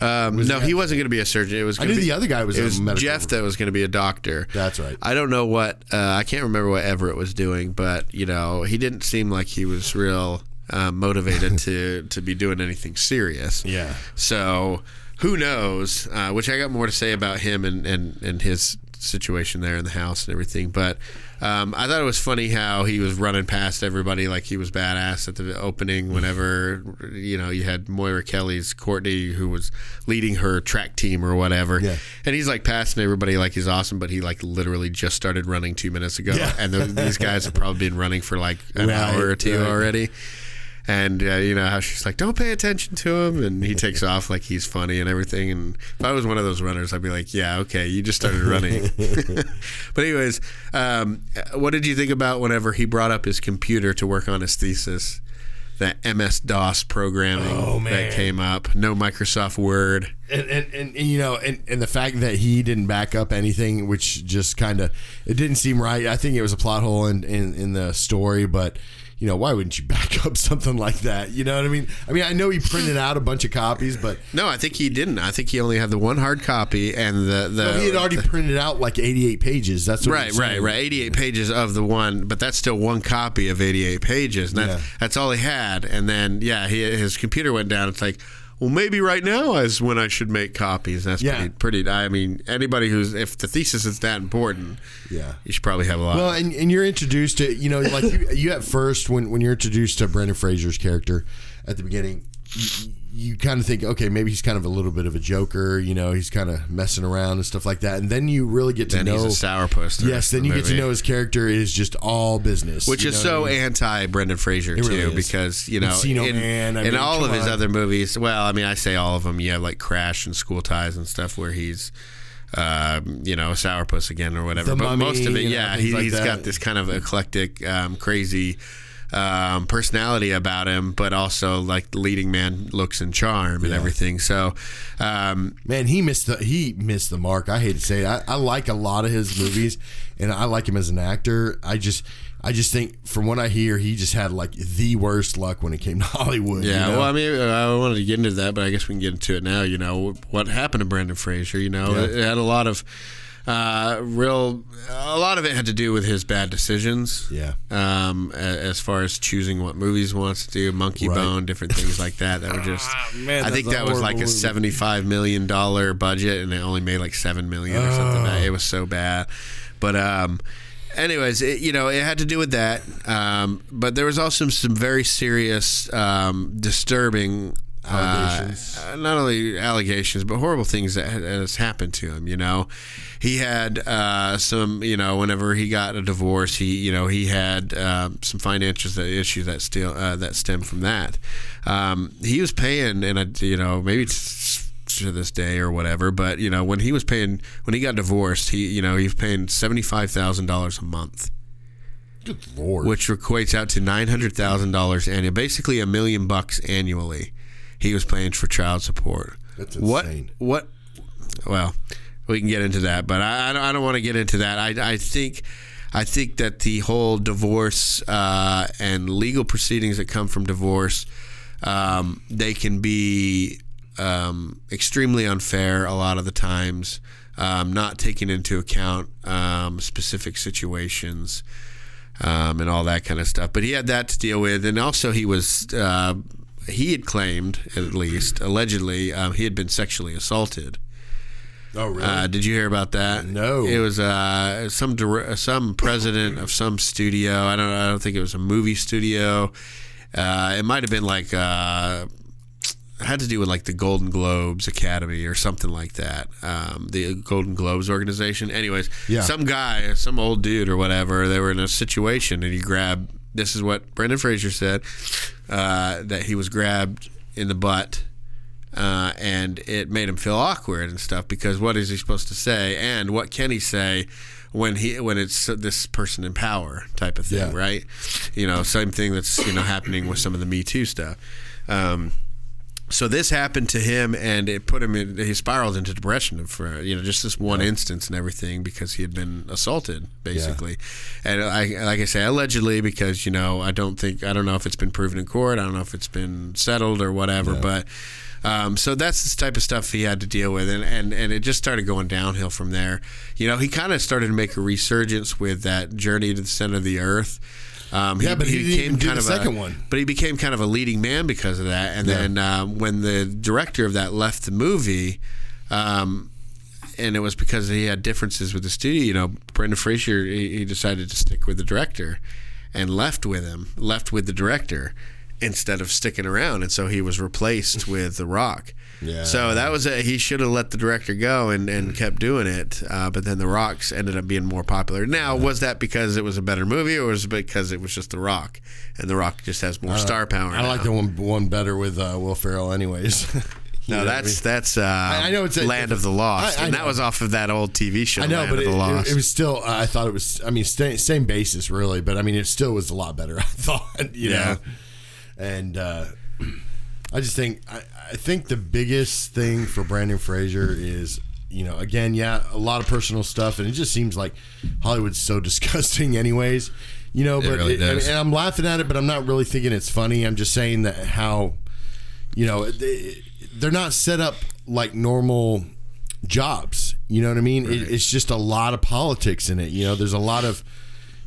Um, no, he wasn't going to be a surgeon. It was. I knew be, the other guy was It a was Jeff that was going to be a doctor. That's right. I don't know what. Uh, I can't remember what Everett was doing, but you know, he didn't seem like he was real uh, motivated [laughs] to to be doing anything serious. Yeah. So who knows? Uh, which I got more to say about him and, and, and his situation there in the house and everything. But um, I thought it was funny how he was running past everybody like he was badass at the opening. Whenever you know you had Moira Kelly's Courtney who was leading her track team or whatever, Yeah. and he's like passing everybody like he's awesome, but he like literally just started running two minutes ago, Yeah. and the, these guys have probably been running for like an Right, hour or two right. already. And uh, you know how she's like, "Don't pay attention to him," and he [laughs] takes off like he's funny and everything. And if I was one of those runners, I'd be like, "Yeah, okay, you just started running." [laughs] [laughs] but anyways, um, what did you think about whenever he brought up his computer to work on his thesis? That MS DOS programming Oh, that came up, no Microsoft Word. and, and, and you know and, and the fact that he didn't back up anything which just kind of it didn't seem right i think it was a plot hole in, in, in the story but you know why wouldn't you [laughs] back up something like that you know what i mean i mean i know he printed out a bunch of copies but [laughs] No, I think he didn't. I think he only had the one hard copy and the the. well, he had already printed out like 88 pages that's what Right, right, right. 88 pages of the one, but that's still one copy of 88 pages. And that, Yeah. That's all he had. And then, yeah, he, his computer went down. It's like, well, maybe right now is when I should make copies. That's Yeah. pretty, pretty. I mean, anybody who's, if the thesis is that important, Yeah. you should probably have a lot. Well, and, and you're introduced to, you know, like you, you at first, when, when you're introduced to Brendan Fraser's character at the beginning, you, you kind of think, okay, maybe he's kind of a little bit of a joker, you know, he's kind of messing around and stuff like that. And then you really get to then know. he's a sourpuss. the Yes, then of you the get to know his character is just all business. Which is so I mean? anti Brendan Fraser It too, really because you know Encino in, Man, I in all of his on. other movies. Well, I mean, I say all of them. You have like Crash and School Ties and stuff where he's, um, you know, a sourpuss again or whatever. The but Mummy, most of it, you know, yeah, things he, like that. got this kind of eclectic, um, crazy. Um, personality about him, but also like the leading man looks and charm and Yeah. everything. So, um, Man, he missed the he missed the mark. I hate to say it. I, I like a lot of his movies, and I like him as an actor. I just I just think, from what I hear, he just had like the worst luck when it came to [laughs] Hollywood. Yeah, you know? well, I mean, I wanted to get into that, but I guess we can get into it now. You know, what happened to Brendan Fraser? You know, Yeah. it, it had a lot of uh, real, a lot of it had to do with his bad decisions. Yeah. Um, as far as choosing what movies he wants to do, Monkey Right. Bone, different things like that. That were just, [laughs] man, I think that was like horrible a seventy-five million dollar budget, and it only made like seven million or something. Oh. It was so bad, but um. Anyways, it, you know, it had to do with that, um, but there was also some very serious, um, disturbing Allegations. uh, not only allegations, but horrible things that has happened to him. You know, he had uh, some. You know, whenever he got a divorce, he you know he had um, some financial issues that still uh, that stem from that. Um, he was paying, and I, you know maybe. It's, to this day or whatever, but you know when he was paying when he got divorced, he you know he was paying seventy five thousand dollars a month Good lord. which equates out to nine hundred thousand dollars annually, basically a million bucks annually. He was paying for child support. That's what? insane. What? Well, we can get into that, but I, I don't, I don't want to get into that. I, I think. I think that the whole divorce uh, and legal proceedings that come from divorce, um, they can be um, extremely unfair a lot of the times, um, not taking into account um, specific situations um, and all that kind of stuff. But he had that to deal with, and also he was uh, he had claimed, at least allegedly, um, he had been sexually assaulted. oh, really? Uh, did you hear about that? No. It was uh, some some president of some studio. I don't. I don't think it was a movie studio. Uh, it might have been like uh, it had to do with like the Golden Globes Academy or something like that. Um, the Golden Globes organization. Anyways, Yeah. some guy, some old dude or whatever, they were in a situation and he grabbed. This is what Brendan Fraser said uh, that he was grabbed in the butt uh, and it made him feel awkward and stuff because what is he supposed to say and what can he say when he when it's this person in power type of thing, Yeah. right? You know, same thing that's you know happening with some of the Me Too stuff. Um, so this happened to him, and it put him in. He spiraled into depression for you know just this one instance and everything because he had been assaulted basically, and I like I say allegedly because you know I don't think I don't know if it's been proven in court. I don't know if it's been settled or whatever, but. Um, so that's the type of stuff he had to deal with, and, and, and it just started going downhill from there. You know, he kind of started to make a resurgence with that journey to the center of the earth. Um, Yeah, but he didn't even do the second a, one. But he became kind of a leading man because of that. And Yeah. then um, when the director of that left the movie, um, and it was because he had differences with the studio. You know, Brendan Fraser he, he decided to stick with the director, and left with him, left with the director instead of sticking around, and so he was replaced with The Rock. Yeah. So that was a, he should have let the director go and, and kept doing it, uh, but then The Rock's ended up being more popular. Now, was that because it was a better movie, or was it because it was just The Rock, and The Rock just has more star power? I like the one one better with uh, Will Ferrell, anyways. [laughs] No, I that's that's uh, I know it's a- Land of the Lost, I- I and that know. was off of that old TV show. I know, Land but of it, the Lost. it, it was still. Uh, I thought it was. I mean, same, same basis, really. But I mean, it still was a lot better. [laughs] I thought, you Yeah. know, and uh, I just think I, I think the biggest thing for Brandon Fraser is. You know, again, yeah, a lot of personal stuff, and it just seems like Hollywood's so [laughs] disgusting, anyways. You know, but really it- and, does. and I'm laughing at it, but I'm not really thinking it's funny. I'm just saying that how you know they, they're not set up like normal jobs you know what i mean it, it's just a lot of politics in it you know there's a lot of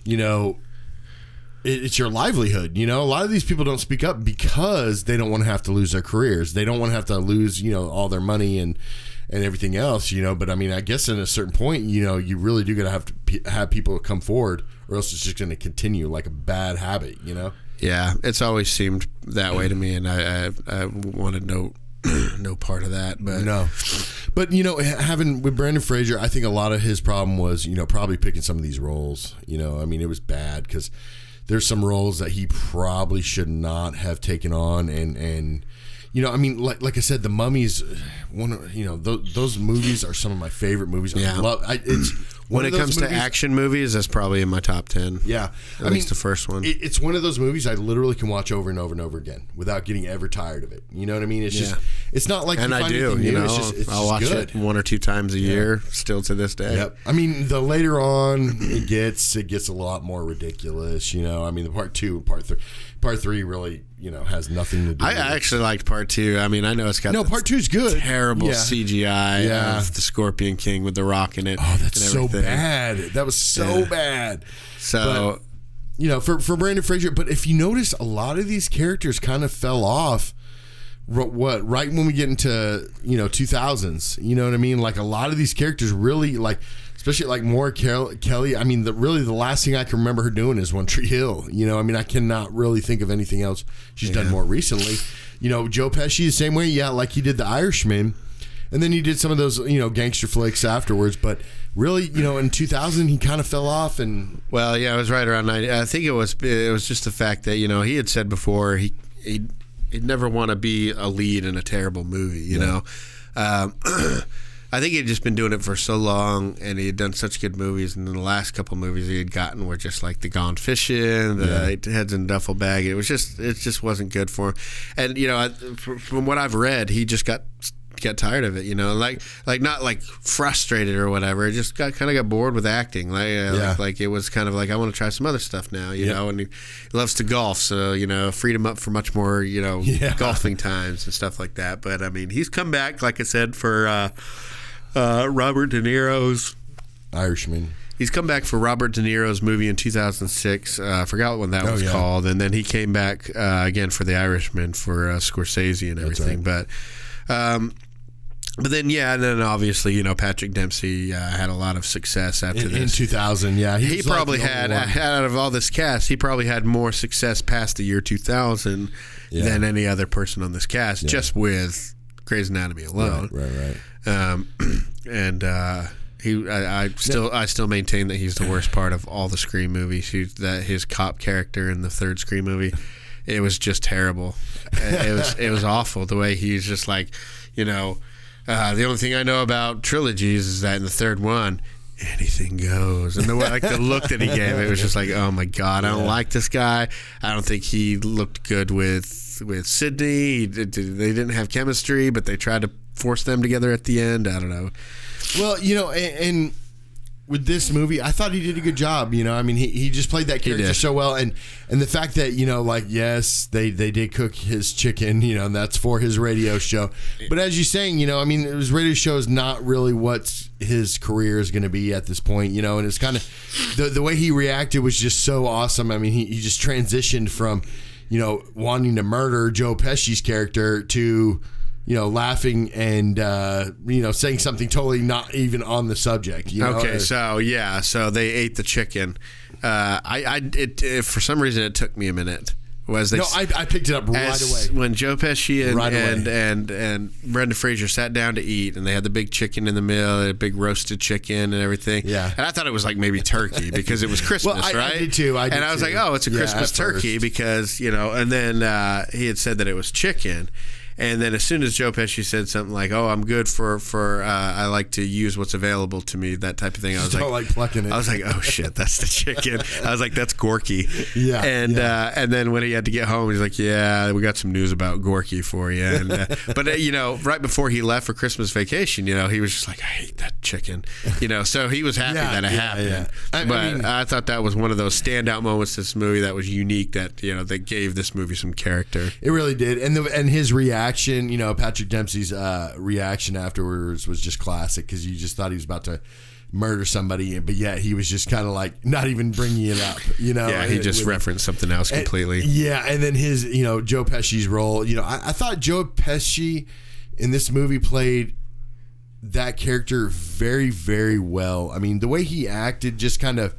you know it, it's your livelihood you know a lot of these people don't speak up because they don't want to have to lose their careers they don't want to have to lose you know all their money and and everything else you know but i mean i guess at a certain point you know you really do gotta have to have people come forward or else it's just going to continue like a bad habit you know Yeah, it's always seemed that way to me, and I I, I wanted no [clears throat] no part of that. But No, but you know, having with Brandon Fraser, I think a lot of his problem was you know probably picking some of these roles. You know, I mean, it was bad because there's some roles that he probably should not have taken on, and and you know, I mean, like like I said, the Mummies, one of- you know, th- those movies are some of my favorite movies. I Yeah. love. I, it's when it comes movies- to action movies, that's probably in my top ten. Yeah, At least the first one. It, it's one of those movies I literally can watch over and over and over again without getting ever tired of it. You know what I mean? It's just, it's not like and you I find do. You know, it's just, it's I'll watch good. it one or two times a year, still to this day. Yep. I mean, the later on it gets, it gets a lot more ridiculous. You know, I mean, the part two, part three, part three really, you know, has nothing to do. I with it. actually liked part two. I mean, I know it's got no, part two's good. terrible Yeah. CGI Yeah. of the Scorpion King with the Rock in it. Oh, that's so bad. That was so Yeah. bad. So you know, for for Brandon Fraser. But if you notice, a lot of these characters kind of fell off. What right when we get into you know two thousands, you know what I mean? Like a lot of these characters really like, especially like more Kel- Kelly. I mean, the really the last thing I can remember her doing is One Tree Hill. You know, I mean, I cannot really think of anything else she's done more recently. You know, Joe Pesci the same way. Yeah, like he did The Irishman. And then he did some of those, you know, gangster flicks afterwards. But really, you know, in 2000, he kind of fell off. And Well, yeah, it was right around ninety. I think it was it was just the fact that you know he had said before he he he'd never want to be a lead in a terrible movie. You know, um, [clears throat] I think he'd just been doing it for so long, and he had done such good movies. And then the last couple movies he had gotten were just like the Gone Fishing, the Heads in a Duffel Bag. It was just it just wasn't good for him. And you know, I, from what I've read, he just got got tired of it, you know, like like not like frustrated or whatever. It just got kind of got bored with acting. Like, uh, Yeah. like like it was kind of like I want to try some other stuff now, you know. And he loves to golf, so you know, freed him up for much more, you know, [laughs] Yeah. golfing times and stuff like that. But I mean, he's come back, like I said, for uh, uh, Robert De Niro's. Irishman. He's come back for Robert De Niro's movie in 2006. Uh, I forgot what that Oh, was yeah. called, and then he came back uh, again for The Irishman for uh, Scorsese and everything. But, um, but then yeah, and then obviously you know Patrick Dempsey uh, had a lot of success after In, in 2000, yeah. he like probably only had one. out of all this cast, he probably had more success past the year 2000 Yeah. than any other person on this cast, just with Grey's Anatomy alone. Right, right, right. Um, [clears throat] and uh, he, I, I still, I still maintain that he's the worst part of all the Scream movies. He, that his cop character in the third Scream movie, it was just terrible. it was, it was awful the way he's just like, you know, uh, the only thing I know about trilogies is that in the third one. Anything goes, and the way, like the look that he gave, it was just like, oh my god, I don't like this guy. I don't think he looked good with with Sydney. They didn't have chemistry, but they tried to force them together at the end. I don't know. Well, you know, and, and with this movie, I thought he did a good job. You know, I mean, he, he just played that character so well, and and the fact that you know, like, yes, they they did cook his chicken, you know, and that's for his radio show. But as you're saying, you know, I mean, his radio show is not really what his career is going to be at this point, you know, and it's kind of the the way he reacted was just so awesome. I mean, he he just transitioned from you know wanting to murder Joe Pesci's character to you know, laughing and uh, you know saying something totally not even on the subject. You know? Okay, so yeah, so they ate the chicken. Uh, I, I, it, it, for some reason, it took me a minute. Was they no, I, I picked it up right away. when Joe Pesci and, Right and and and Brendan Fraser sat down to eat, and they had the big chicken in the middle, a big roasted chicken and everything. Yeah. and I thought it was like maybe turkey because it was [laughs] Christmas, Well, I- I right? did too, I did and I was too. like, oh, it's a Yeah, Christmas turkey first. because you know. And then uh, he had said that it was chicken. And then as soon as Joe Pesci said something like, "Oh, I'm good for for uh, I like to use what's available to me," that type of thing, I was like, like plucking it. I was like, "Oh shit, that's the chicken." I was like, "That's Gorky." Yeah, And yeah. Uh, and then when he had to get home, he's like, "Yeah, we got some news about Gorky for you." And, uh, [laughs] but uh, you know, right before he left for Christmas vacation, you know, he was just like, "I hate that chicken," you know. So he was happy [laughs] Yeah, that it yeah, happened. I- I but I, mean- thought that was one of those standout moments in this movie that was unique. That you know, that gave this movie some character. It really did, and the and his reaction, you know, Patrick Dempsey's uh, reaction afterwards was just classic because you just thought he was about to murder somebody, but yet he was just kind of like not even bringing it up, you know. Yeah, he just With- referenced something else And- completely. yeah, and then his, you know, Joe Pesci's role. You know, I, I thought Joe Pesci in this movie played that character very, very well. I mean, the way he acted, just kind of,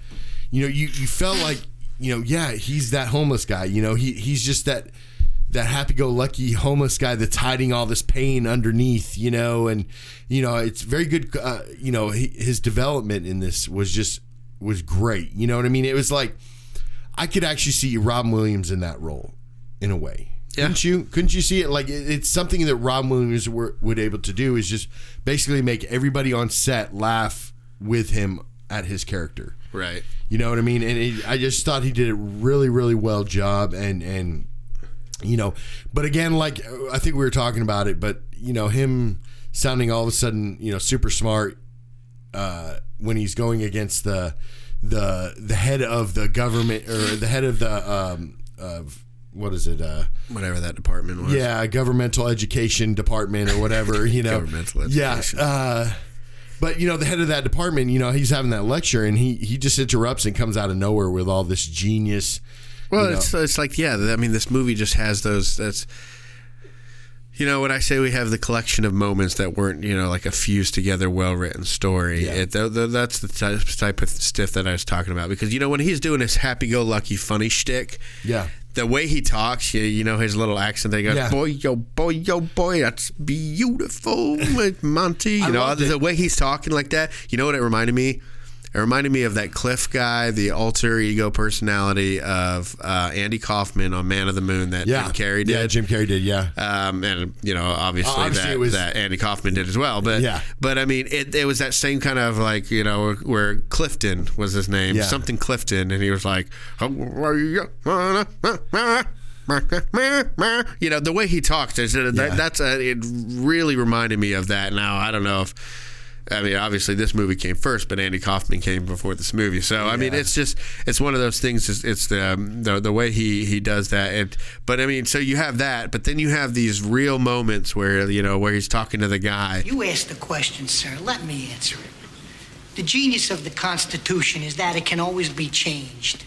you know, you you felt like, you know, yeah, he's that homeless guy. You know, he he's just that that happy-go-lucky homeless guy that's hiding all this pain underneath. You know, and you know, it's very good. Uh, you know, he, his development in this was just was great. You know what I mean? It was like. I could actually see Robin Williams in that role, in a way. Yeah. Couldn't you? Couldn't you see it? Like it- it's something that Robin Williams were, would able to do is just basically make everybody on set laugh with him at his character. Right. You know what I mean? And it, I just thought he did a really, really well job. And and you know, but again, like I think we were talking about it, but you know, him sounding all of a sudden, you know, super smart uh, when he's going against the the the head of the government or the head of the um, of what is it? Uh, Whatever that department was. yeah, governmental education department or whatever. You know, [laughs] Governmental education. Yeah. Uh, but you know, the head of that department, you know, he's having that lecture and he he just interrupts and comes out of nowhere with all this genius. Well, you know. it's it's like yeah. I mean, this movie just has those. That's you know when I say we have the collection of moments that weren't you know like a fused together, well written story. Yeah. It, th- th- that's the type, type of stuff that I was talking about because you know when he's doing his happy go lucky funny shtick. Yeah. The way he talks, you, you know his little accent. They go, Yeah. boy, yo, boy, yo, boy, that's beautiful, [laughs] Monty. You know the way he's talking like that. You know what it reminded me? It reminded me of that Cliff guy, the alter ego personality of uh, Andy Kaufman on Man of the Moon that Yeah. Jim Carrey did. Yeah, Jim Carrey did. Yeah. um, and you know, obviously, Obviously that, was- that Andy Kaufman did as well. But Yeah. but I mean, it, it was that same kind of like you know where Clifton was his name, Yeah. something Clifton, and he was like, you know, the way he talks, is a, Yeah. that, that's a, it really reminded me of that. Now I don't know if. I mean, obviously, this movie came first, but Andy Kaufman came before this movie. So, I mean, it's just it's one of those things. It's, it's the, um, the the way he he does that. And but I mean, so you have that, but then you have these real moments where you know where he's talking to the guy. You asked the question, sir. Let me answer it. The genius of the Constitution is that it can always be changed.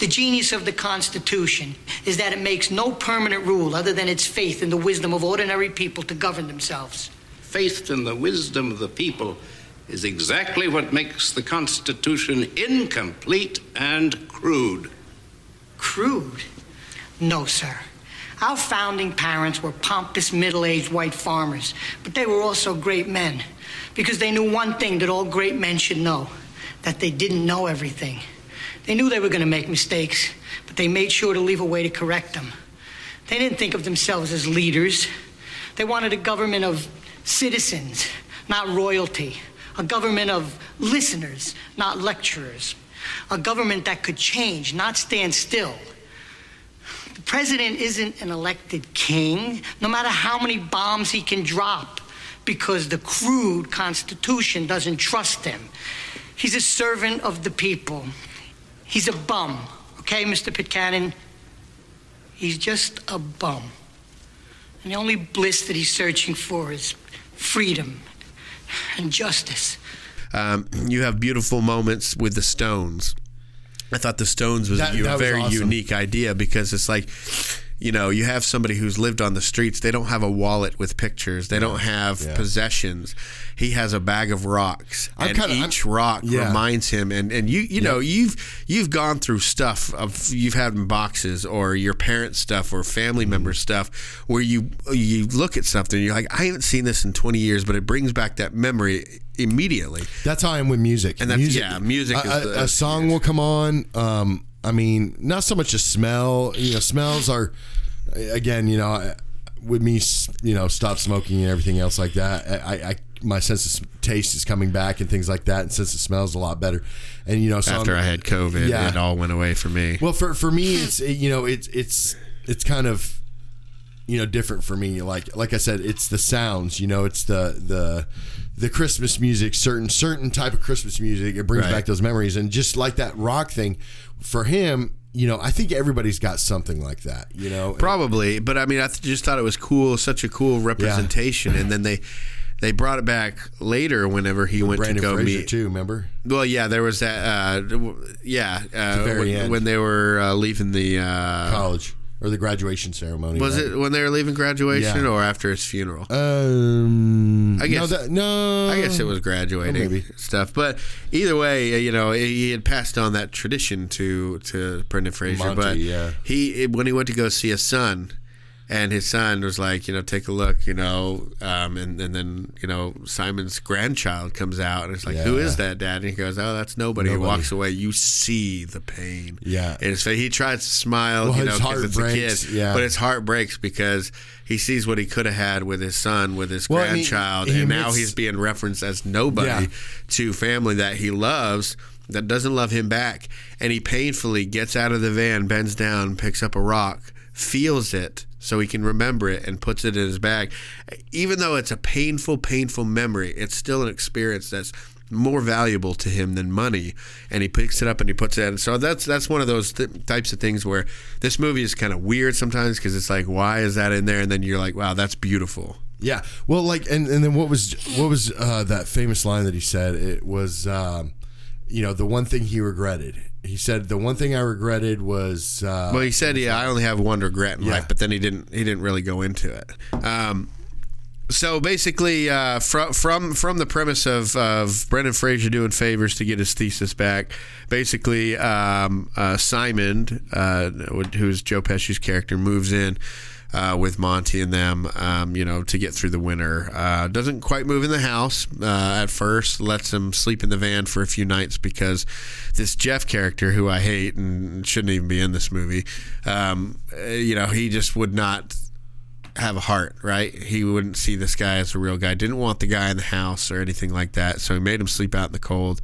The genius of the Constitution is that it makes no permanent rule other than its faith in the wisdom of ordinary people to govern themselves. Faith in the wisdom of the people is exactly what makes the Constitution incomplete and crude. Crude? No, sir. Our founding parents were pompous, middle aged white farmers, but they were also great men because they knew one thing that all great men should know that they didn't know everything. They knew they were going to make mistakes, but they made sure to leave a way to correct them. They didn't think of themselves as leaders, they wanted a government of citizens, not royalty, a government of listeners, not lecturers, a government that could change, not stand still. The president isn't an elected king, no matter how many bombs he can drop, because the crude Constitution doesn't trust him. He's a servant of the people. He's a bum, okay, Mr. Pitkannan? He's just a bum. And the only bliss that he's searching for is freedom and justice. Um, you have beautiful moments with the Stones. I thought the Stones was That- a that was very awesome. unique idea because it's like, you know, you have somebody who's lived on the streets. They don't have a wallet with pictures. They don't have Yeah. possessions. He has a bag of rocks, I'm and kinda- each I'm- rock yeah. reminds him. And, and you you know you've you've gone through stuff of you've had in boxes or your parents' stuff or family Mm-hmm. member stuff where you you look at something and you're like I haven't seen this in 20 years, but it brings back that memory immediately. That's how I am with music. And that's- music, yeah, music a- the- a song will come on. Um, I mean, not so much a smell. You know, smells are again. You know, with me, you know, stop smoking and everything else like that. I, I my sense of taste is coming back and things like that, and sense of smells a lot better. And you know, so After I'm- I had COVID, Yeah. it all went away for me. Well, for for me, it's you know, it's it's it's kind of you know different for me. Like like I said, it's the sounds. You know, it's the the the Christmas music, certain certain type of Christmas music. It brings Right. back those memories, and just like that rock thing, for him, you know, I think everybody's got something like that. You know, Probably, but I mean, I th- just thought it was cool, such a cool representation. And then they they brought it back later whenever he went Brandon to go Fraser meet. too. Remember? Well, yeah, there was that. Uh, yeah, uh, very when, end. when they were uh, leaving the. Uh, College or the graduation ceremony. was right? it when they were leaving graduation Yeah. or after his funeral? Um, I guess- no, that, no. I guess it was graduating maybe. stuff, but either way, uh, you know, he had passed on that tradition to to Brendan Fraser. Monty, but yeah. he when he went to go see his son, and his son was like, you know, take a look, you know, um, and, and then you know Simon's grandchild comes out and it's like, who is that, Dad? And he goes, oh, that's nobody. He walks away. You see the pain. Yeah. and his face. He tries to smile, Well, you know, because it's a kid, yeah. but his heart breaks because he sees what he could have had with his son, with his Well, he- grandchild, he and now he's being referenced as nobody Yeah. to family that he loves that doesn't love him back. And he painfully gets out of the van, bends down, picks up a rock, feels it so he can remember it and puts it in his bag. Even though it's a painful, painful memory, it's still an experience that's more valuable to him than money and he picks it up and he puts it in so that's that's one of those th- types of things where this movie is kind of weird sometimes because it's like why is that in there and then you're like wow that's beautiful Yeah. Well, like, and, and then what was what was uh, that famous line that he said? It was, um, you know, the one thing he regretted. He said the one thing I regretted was. Uh, Well, he said, "Yeah, I only have one regret in Yeah. life," but then he didn't. He didn't really go into it. Um, so basically, uh, from from from the premise of, of Brendan Fraser doing favors to get his thesis back, basically um, uh, Simon, uh, who's Joe Pesci's character, moves in. Uh, with Monty and them, um, you know, to get through the winter. Uh, doesn't quite move in the house uh, at first. Lets him sleep in the van for a few nights because this Jeff character, who I hate and shouldn't even be in this movie, um, uh, you know, he just would not have a heart, right? He wouldn't see this guy as a real guy. Didn't want the guy in the house or anything like that. So he made him sleep out in the cold.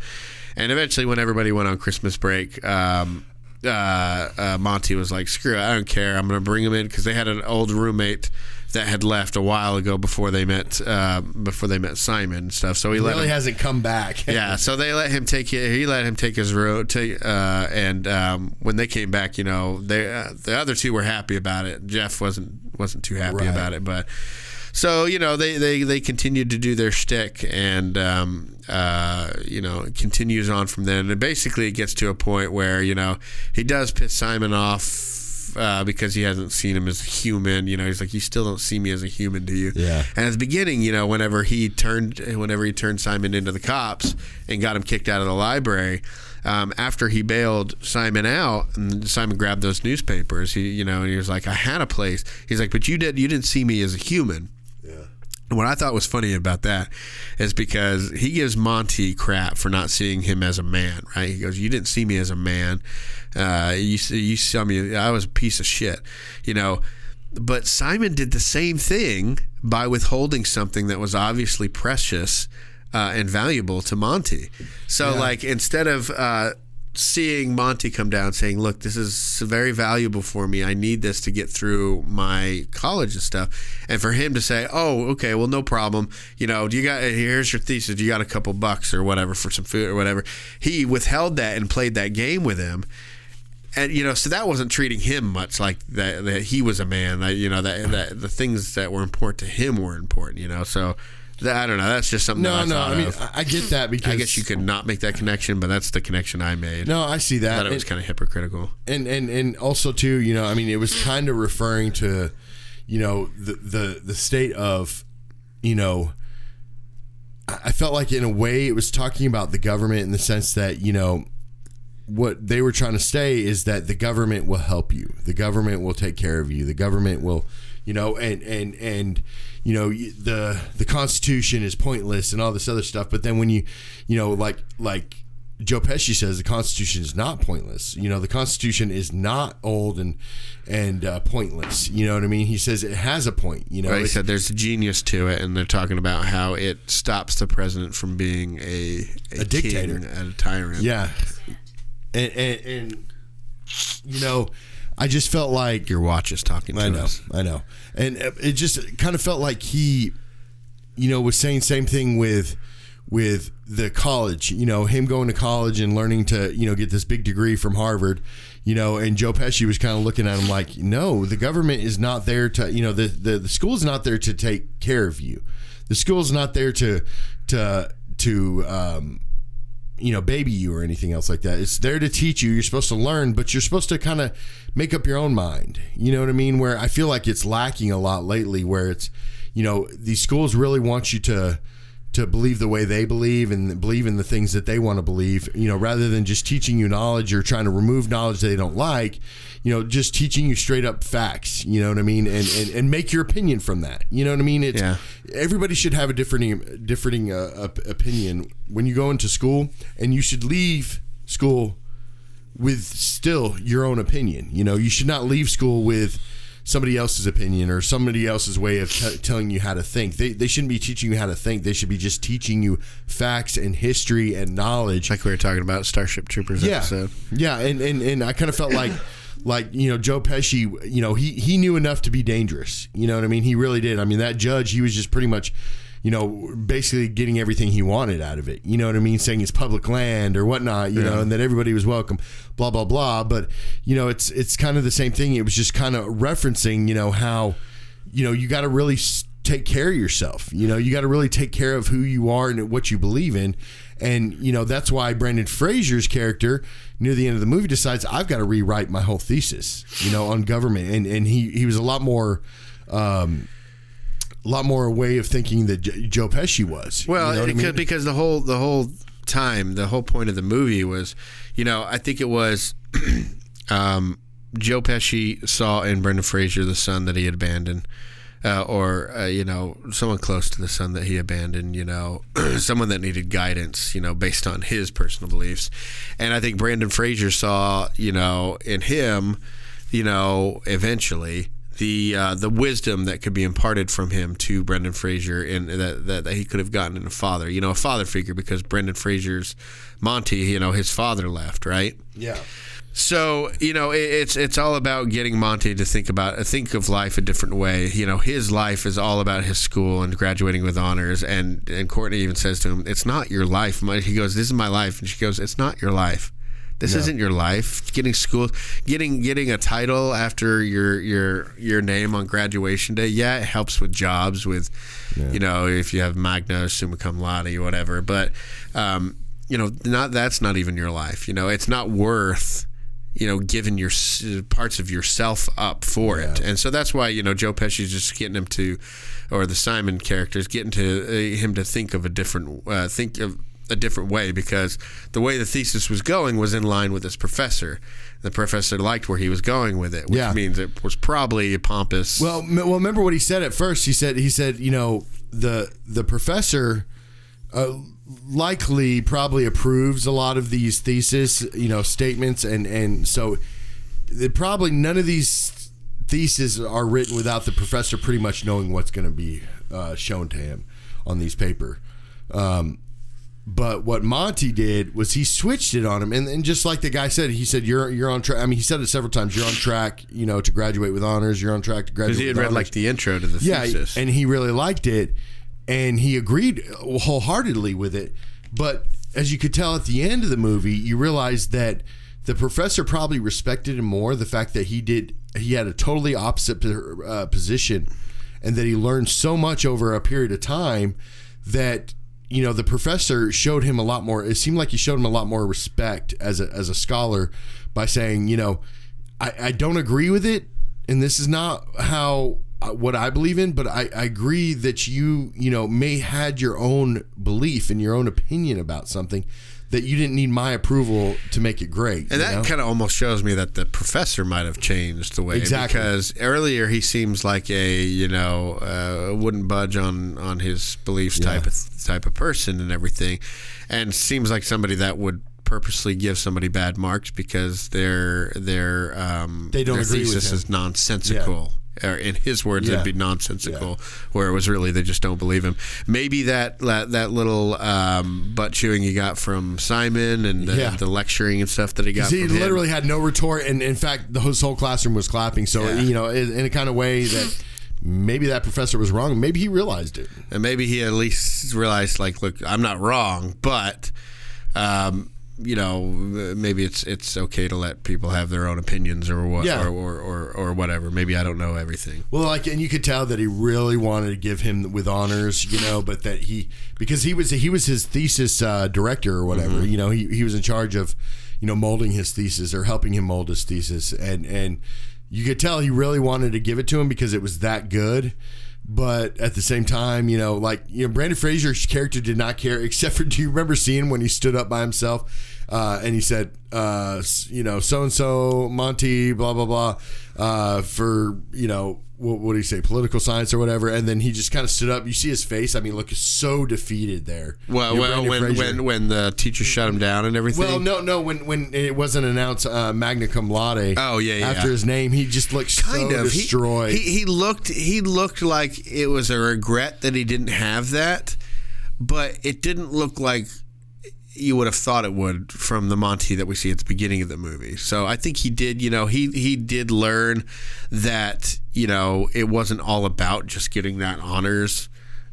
And eventually, when everybody went on Christmas break, um, uh, uh, Monty was like, "Screw it, I don't care. I'm going to bring him in because they had an old roommate that had left a while ago before they met uh, before they met Simon and stuff. So he let really him, hasn't come back. [laughs] yeah, so they let him take it. He let him take his road. Take, uh, and um, when they came back, you know, they uh, the other two were happy about it. Jeff wasn't wasn't too happy Right. about it, but so you know they they they continued to do their shtick, and um, uh, you know it continues on from then. And basically, it gets to a point where you know he does piss Simon off. Uh, because he hasn't seen him as a human, you know, he's like, you still don't see me as a human, do you? Yeah. And at the beginning, you know, whenever he turned, whenever he turned Simon into the cops and got him kicked out of the library, um, after he bailed Simon out, and Simon grabbed those newspapers, he, you know, and he was like, "I had a place." He's like, "But you did, you didn't see me as a human." What I thought was funny about that is because he gives Monty crap for not seeing him as a man, right? He goes, "You didn't see me as a man. Uh, you you saw me. I was a piece of shit, you know." But Simon did the same thing by withholding something that was obviously precious uh, and valuable to Monty. So, like, instead of uh, seeing Monty come down saying, "Look, this is very valuable for me. I need this to get through my college and stuff," and for him to say, "Oh, okay, well, no problem. You know, do you got here's your thesis. You got a couple bucks or whatever for some food or whatever." He withheld that and played that game with him and you know, so that wasn't treating him much like that. That he was a man. That you know, that that the things that were important to him were important. You know, so I don't know. That's just something. No, I no. I mean, of. I- I get that because I guess you could not make that connection, but that's the connection I made. No, I see I that. thought it was kind of hypocritical. and and and also too you know i mean it was kind of referring to you know the the the state of you know I I felt like in a way it was talking about the government in the sense that you know what they were trying to say is that the government will help you the government will take care of you the government will you know and and and you know the the constitution is pointless and all this other stuff but then when you you know like like Joe Pesci says the Constitution is not pointless. You know, the Constitution is not old and and uh, pointless. You know what I mean? He says it has a point. You know, Right, he said there's genius to it, and they're talking about how it stops the president from being a a, A dictator. and a tyrant. yeah, and, and and you know, I just felt like your watch is talking to me. I know, us. I know, and it just kind of felt like he, you know, was saying same thing with with the college. You know, him going to college and learning to you know get this big degree from Harvard. You know, and Joe Pesci was kind of looking at him like, no, the government is not there to, you know, the the, the school's not there to take care of you. The school's not there to to to um, you know, baby you or anything else like that. It's there to teach you. You're supposed to learn, but you're supposed to kind of make up your own mind. You know what I mean? Where I feel like it's lacking a lot lately, where it's, you know, these schools really want you to to believe the way they believe and believe in the things that they want to believe, you know, rather than just teaching you knowledge or trying to remove knowledge they don't like, you know, just teaching you straight up facts, you know what I mean? And, and, and make your opinion from that. You know what I mean? It's, Yeah. everybody should have a different, differing uh, opinion when you go into school and you should leave school with still your own opinion. You know, you should not leave school with somebody else's opinion or somebody else's way of t- telling you how to think. They, they shouldn't be teaching you how to think. They should be just teaching you facts and history and knowledge. Like we were talking about Starship Troopers yeah, episode. yeah, and and and I kind of felt like. [coughs] Like you know, Joe Pesci, you know, he he knew enough to be dangerous. You know what I mean? He really did. I mean, that judge, he was just pretty much, you know, basically getting everything he wanted out of it. You know what I mean? Saying it's public land or whatnot. You know, and that everybody was welcome. Blah blah blah. But you know, it's it's kind of the same thing. It was just kind of referencing, you know, how, you know, you got to really take care of yourself. You know, you got to really take care of who you are and what you believe in. And you know that's why Brandon Fraser's character near the end of the movie decides I've got to rewrite my whole thesis, you know, on government. And and he he was a lot more, um, a lot more way of thinking that J- Joe Pesci was. Well, you know what I because, mean? because the whole the whole time, the whole point of the movie was, you know, I think it was [clears throat] um, Joe Pesci saw in Brendan Fraser the son that he had abandoned. Uh, or uh, you know someone close to the son that he abandoned you know [clears throat] someone that needed guidance you know based on his personal beliefs and i think brandon fraser saw you know in him you know eventually the uh, the wisdom that could be imparted from him to Brendan Fraser and that, that, that he could have gotten in a father, you know, a father figure because Brendan Fraser's Monty, you know, his father left, right? yeah. So you know, it, it's it's all about getting Monty to think about think of life a different way. You know, his life is all about his school and graduating with honors. And and Courtney even says to him, "It's not your life." He goes, "This is my life," and she goes, "It's not your life." This isn't your life. Getting school, getting getting a title after your your your name on graduation day, yeah, it helps with jobs. With you know, if you have magna summa cum laude or whatever, but um, you know, not that's not even your life. You know, it's not worth you know giving your parts of yourself up for it, and so that's why you know Joe Pesci's just getting him to, or the Simon characters getting to uh, him to think of a different uh, think of a different way because the way the thesis was going was in line with his professor. The professor liked where he was going with it, which Yeah. means it was probably a pompous. Well, m- well, remember what he said at first. He said he said you know the the professor uh, likely probably approves a lot of these thesis you know statements and and so it probably none of these theses are written without the professor pretty much knowing what's going to be uh, shown to him on these paper. Um, but what Monty did was he switched it on him, and, and just like the guy said, he said you're you're on track. I mean, he said it several times. You're on track, you know, to graduate with honors. You're on track to graduate. because he had read honors. like the intro to the yeah, thesis. and he really liked it, and he agreed wholeheartedly with it. But as you could tell at the end of the movie, you realize that the professor probably respected him more. The fact that he did, he had a totally opposite uh, position, and that he learned so much over a period of time that you know the professor showed him a lot more. It seemed like he showed him a lot more respect as a as a scholar by saying, you know, I, I don't agree with it, and this is not how uh, what I believe in, but I, I agree that you you know may had your own belief and your own opinion about something that you didn't need my approval to make it great. And that kind of almost shows me that the professor might have changed the way Exactly. because earlier he seems like a you know uh, wouldn't budge on on his beliefs type of type of person and everything, and seems like somebody that would purposely give somebody bad marks because their their um They don't their agree with thesis him. is nonsensical. Or in his words, Yeah. it'd be nonsensical. Where it was really they just don't believe him. Maybe that that, that little um, butt chewing he got from Simon and the, Yeah. the lecturing and stuff that he got. he from him. literally had no retort, and in fact, the his whole classroom was clapping. So Yeah. you know, in, in a kind of way that maybe that professor was wrong. Maybe he realized it. and maybe he at least realized like look i'm not wrong but um, you know maybe it's it's okay to let people have their own opinions or what Yeah. or, or, or, or whatever maybe i don't know everything Well, like, and you could tell that he really wanted to give him with honors, you know, but that he because he was he was his thesis uh, director or whatever, you know, he, he was in charge of, you know, molding his thesis or helping him mold his thesis, and and you could tell he really wanted to give it to him because it was that good. But at the same time, you know, like you know, Brendan Fraser's character did not care, [laughs] except for do you remember seeing when he stood up by himself uh, and he said, uh, you know, so and so Monty, blah blah blah, uh, for you know, what, what do you say, political science or whatever, and then he just kind of stood up. You see his face. I mean, look, so defeated there. Well, You know, well, when, when when the teacher shut him down and everything. Well, no, no. When when it wasn't announced uh, magna cum laude. Oh, yeah, yeah. After his name, he just looked kind so of He- destroyed. He, he looked he looked like it was a regret that he didn't have that, but it didn't look like you would have thought it would from the Monty that we see at the beginning of the movie. So I think he did, you know, he he did learn that, you know, it wasn't all about just getting that honors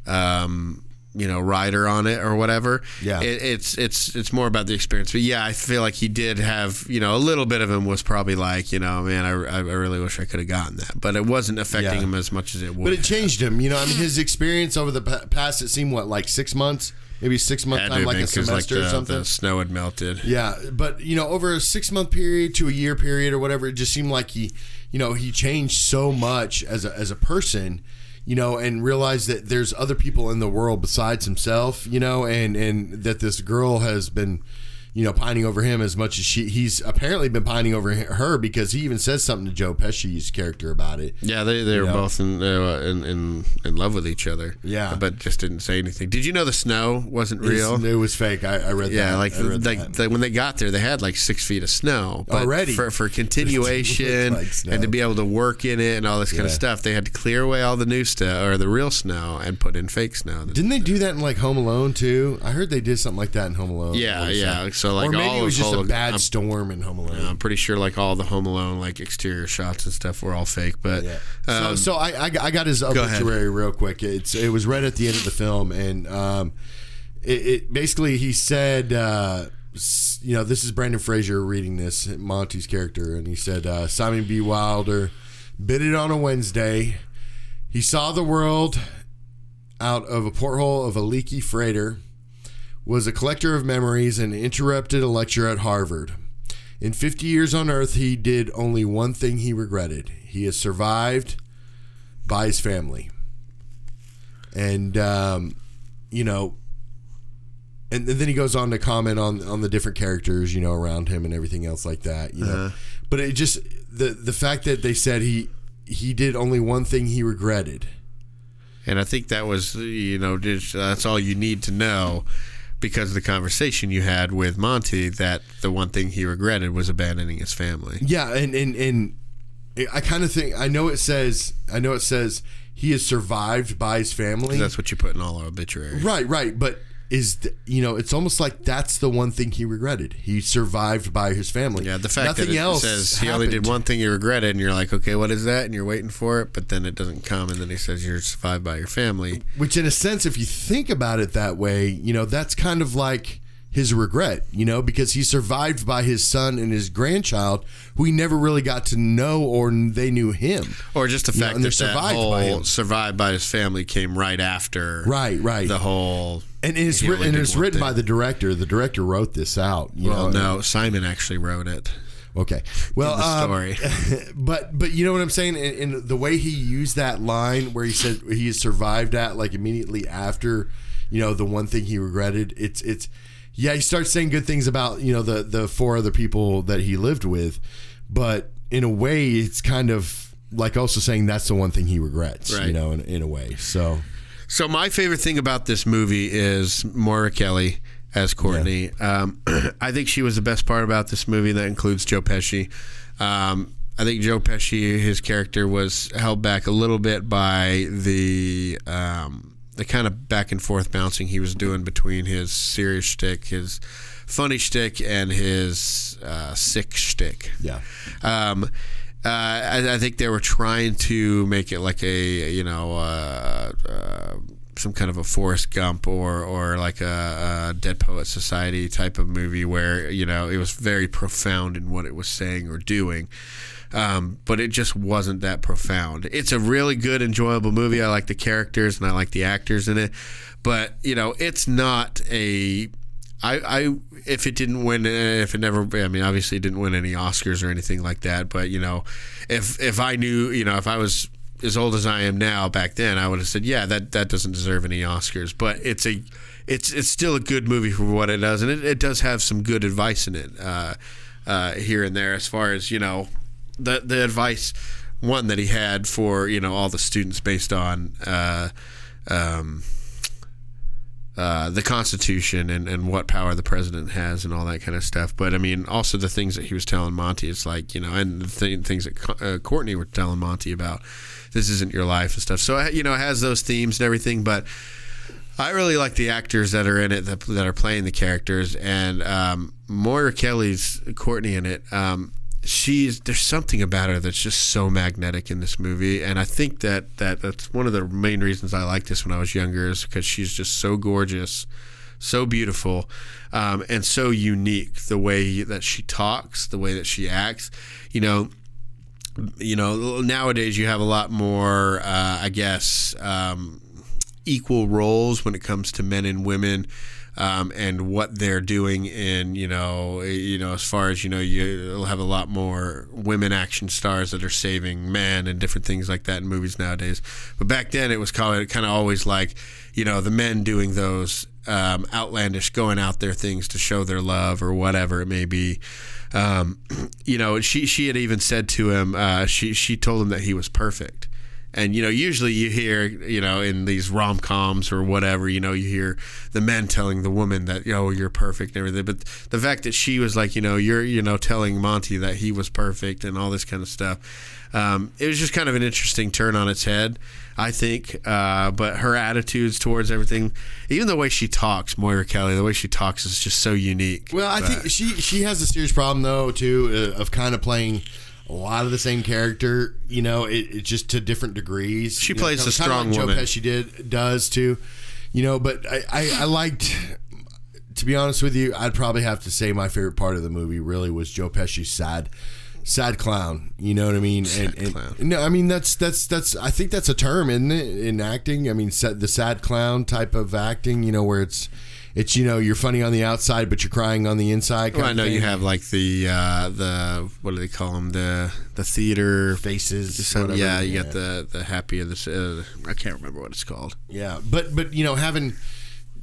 um you know, rider on it or whatever. Yeah. it, it's it's it's more about the experience. But yeah, I feel like he did have, you know, a little bit of him was probably like, you know, man, I, I really wish I could have gotten that, but it wasn't affecting Yeah. him as much as it would. but it changed him. You know, I mean, his experience over the past, it seemed what like six months, maybe six month time, like a semester the, or something. The snow had melted. Yeah, but you know, over a six month period to a year period or whatever, it just seemed like he, you know, he changed so much as a as a person, you know, and realized that there's other people in the world besides himself, you know, and and that this girl has been, you know, pining over him as much as she he's apparently been pining over her because he even says something to Joe Pesci's character about it. Yeah, they, they were know? both in, uh, in in in love with each other. Yeah. but just didn't say anything. Did you know the snow wasn't real? It's- It was fake. I, I read Yeah, that. like read like that. they- when they got there, they had like six feet of snow but Already? for for continuation [laughs] Like and to be able to work in it and all this kind of stuff. They had to clear away all the new stuff or the real snow and put in fake snow. Didn't they do that in like Home Alone too? I heard they did something like that in Home Alone. Yeah, yeah. So, like, or maybe all it was just a bad I'm- storm in Home Alone. I'm pretty sure like all the Home Alone like exterior shots and stuff were all fake, but Yeah. um, so, so I, I got- I got his obituary real quick. It's it was right at the end of the film, and um, it, it basically he said, uh, you know, this is Brendan Fraser reading this Monty's character, and he said uh, Simon B. Wilder bid it on a Wednesday. He saw the world out of a porthole of a leaky freighter. Was a collector of memories and interrupted a lecture at Harvard. In 50 years on Earth, he did only one thing he regretted. He has survived by his family. And, um, you know, and, then he goes on to comment on, on the different characters, you know, around him and everything else like that, you know. But it just, the, the fact that they said he, he did only one thing he regretted. And I think that was, you know, just, that's all you need to know because of the conversation you had with Monty that the one thing he regretted was abandoning his family. Yeah, and and and I kind of think I know it says I know it says he is survived by his family. That's what you put in all our obituaries. right, right, but is th- you know it's almost like that's the one thing he regretted. He survived by his family. Yeah, the fact Nothing that it else says he only did one thing he regretted, and you're like, okay, what is that? And you're waiting for it, but then it doesn't come, and then he says you're survived by your family. Which, in a sense, if you think about it that way, you know that's kind of like his regret, you know, because he survived by his son and his grandchild, who he never really got to know or they knew him. Or just the You know, fact that survived whole by him. survived by his family came right after Right, right. the whole. And it's written, and it's written thing. by the director. The director wrote this out. You Well, know, no, Simon actually wrote it. Okay. Well, in the um, story. [laughs] but but you know what I'm saying, and, and the way he used that line where he said he survived at like immediately after, you know, the one thing he regretted. It's it's yeah, he starts saying good things about you know the the four other people that he lived with, but in a way, it's kind of like also saying that's the one thing he regrets. You know, in, in a way. So So my favorite thing about this movie is Moira Kelly as Courtney. Um, [clears throat] I think she was the best part about this movie. That includes Joe Pesci. Um, I think Joe Pesci, his character, was held back a little bit by the um, the kind of back and forth bouncing he was doing between his serious shtick, his funny shtick, and his uh, sick shtick. yeah, Um, uh, I, I think they were trying to make it like a you know uh, uh, some kind of a Forrest Gump or or like a, a Dead Poet Society type of movie where you know it was very profound in what it was saying or doing. Um, but it just wasn't that profound. It's a really good, enjoyable movie. I like the characters and I like the actors in it, but you know, it's not a I, I if it didn't win eh, if it never I mean obviously it didn't win any Oscars or anything like that but you know if if I knew you know if I was as old as I am now, back then I would have said, yeah, that that doesn't deserve any Oscars. But it's a it's it's still a good movie for what it does, and it, it does have some good advice in it uh, uh, here and there as far as you know the the advice one that he had for you know all the students based on. Uh, um, uh, the Constitution and, and what power the president has and all that kind of stuff. But I mean, also the things that he was telling Monty, it's like, you know, and the th- things that Co- uh, Courtney were telling Monty about this isn't your life and stuff. So, uh, you know, it has those themes and everything. But I really like the actors that are in it that, that are playing the characters. And um, Moira Kelly's Courtney in it. Um, she's there's something about her that's just so magnetic in this movie and i think that, that that's one of the main reasons i liked this when i was younger is because she's just so gorgeous so beautiful um, and so unique the way that she talks the way that she acts. You know you know nowadays you have a lot more uh, i guess um, equal roles when it comes to men and women um, and what they're doing in you know you know as far as you know you'll have a lot more women action stars that are saving men and different things like that in movies nowadays. But back then it was kind of kind of always like you know the men doing those um, outlandish going out there things to show their love or whatever it may be. Um, [clears throat] you know she she had even said to him uh, she she told him that he was perfect and you know, usually you hear, you know, in these rom coms or whatever, you know, you hear the men telling the woman that, oh, you're perfect and everything. But the fact that she was like, you know, you're, you know, telling Monty that he was perfect and all this kind of stuff, um, it was just kind of an interesting turn on its head, I think. Uh, but her attitudes towards everything, even the way she talks, Moira Kelly, the way she talks is just so unique. Well, I But- think she she has a serious problem though too uh, of kind of playing a lot of the same character. You know, it, it just to different degrees. She You know, plays the kinda strong like woman. Joe Pesci did does too. You know, but I, I, I liked. To be honest with you, I'd probably have to say my favorite part of the movie really was Joe Pesci's sad, sad clown. You know what I mean? and, and- clown. No, I mean that's that's that's. I think that's a term, isn't it, in acting? I mean, sa- the sad clown type of acting. You know, where it's it's you know you're funny on the outside, but you're crying on the inside. Well, I know you have like the uh, the what do they call them the the theater faces. Some, yeah, you got the the happy of the uh, I can't remember what it's called. Yeah, but but you know having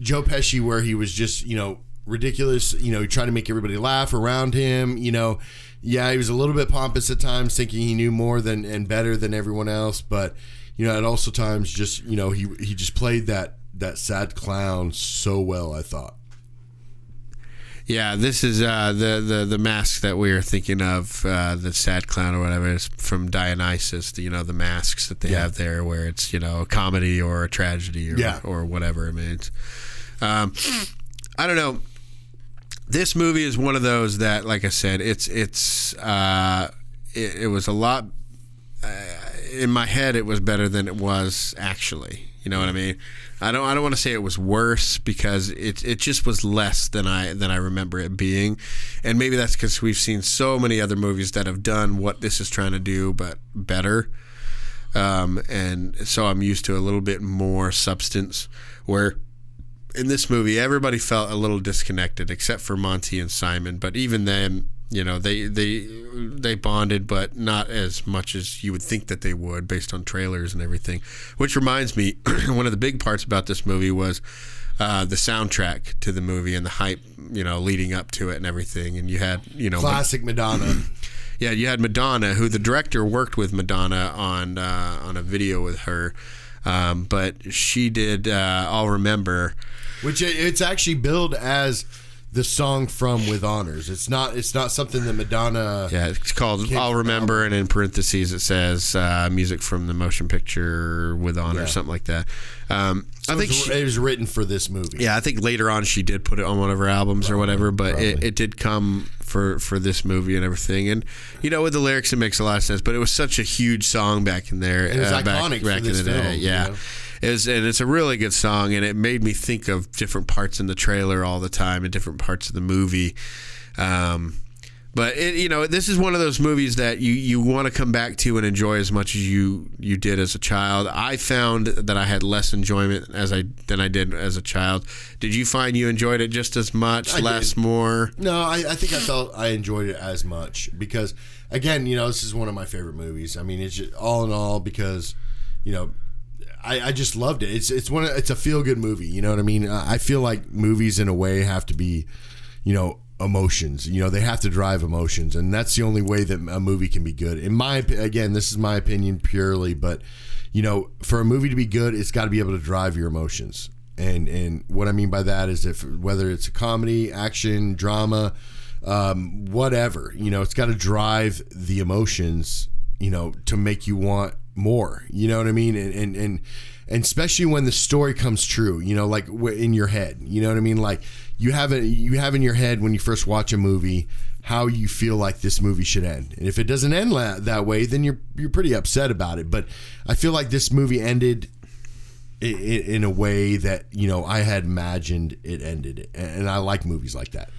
Joe Pesci where he was just you know ridiculous, you know, trying to make everybody laugh around him, you know. Yeah, he was a little bit pompous at times, thinking he knew more than and better than everyone else, but you know, at also times just you know he he just played that that sad clown so well. I thought. Yeah, this is uh, the the the mask that we are thinking of, uh, the sad clown or whatever, is from Dionysus. the- You know, the masks that they Yeah. have there, where it's you know a comedy or a tragedy or Yeah. or whatever. I mean, it's, um, I don't know. This movie is one of those that, like I said, it's it's uh, it, it was a lot uh, in my head. It was better than it was actually. You know what I mean? I don't. I don't want to say it was worse because it it just was less than I than I remember it being, and maybe that's because we've seen so many other movies that have done what this is trying to do, but better. Um, and so I'm used to a little bit more substance. Where in this movie, everybody felt a little disconnected, except for Monty and Simon. But even then, you know, they they they bonded, but not as much as you would think that they would, based on trailers and everything. Which reminds me, [clears throat] one of the big parts about this movie was. Uh, the soundtrack to the movie and the hype, you know, leading up to it and everything, and you had, you know, Classic Madonna. [clears throat] yeah, you had Madonna, who the director worked with Madonna on uh, on a video with her, um, but she did. Uh, I'll remember. which it's actually billed as the song from With Honors. It's not. It's not something that Madonna. Yeah, it's called I'll remember, and in parentheses it says uh, music from the motion picture with honor, Yeah. something like that. Um, I it think. was, She, it was written for this movie. yeah, I think later on she did put it on one of her albums or whatever, but it, it did come for for this movie and everything. And you know, with the lyrics, it makes a lot of sense. But it was such a huge song back in there. It was uh, back, iconic for back in the day. film, you Yeah. know? It was, and it's a really good song, and it made me think of different parts in the trailer all the time, and different parts of the movie. Um, but it, you know, this is one of those movies that you, you want to come back to and enjoy as much as you you did as a child. I found that I had less enjoyment as I than I did as a child. Did you find you enjoyed it just as much, I less, did. more? No, I, I think I felt I enjoyed it as much because, again, you know, this is one of my favorite movies. I mean, it's just all in all because you know, I, I just loved it. It's it's one of, it's a feel good movie. You know what I mean? I feel like movies in a way have to be, you know, emotions. You know, they have to drive emotions, and that's the only way that a movie can be good. In my again, this is my opinion purely, but you know, for a movie to be good, it's got to be able to drive your emotions. And and what I mean by that is if whether it's a comedy, action, drama, um, whatever, you know, it's got to drive the emotions, you know, to make you want more. You know what I mean? And and and, and especially when the story comes true, you know, like in your head. You know what I mean? Like you have it, you have in your head when you first watch a movie how you feel like this movie should end. And if it doesn't end la- that way, then you're you're pretty upset about it. But I feel like this movie ended i- i- in a way that you know I had imagined it ended, and I like movies like that.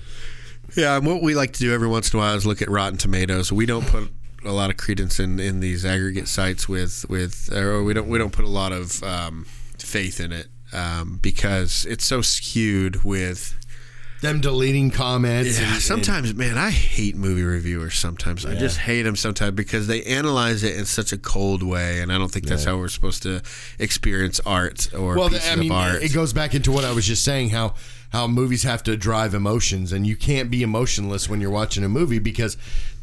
Yeah, and what we like to do every once in a while is look at Rotten Tomatoes. We don't put a lot of credence in, in these aggregate sites with with or we don't we don't put a lot of um, faith in it um, because it's so skewed with Them deleting comments. yeah, and- and- sometimes, man, I hate movie reviewers. Sometimes I just hate them. Sometimes because they analyze it in such a cold way, and I don't think that's how we're supposed to experience art or well, pieces I mean, of art. it goes back into what I was just saying how how movies have to drive emotions, and you can't be emotionless when you're watching a movie because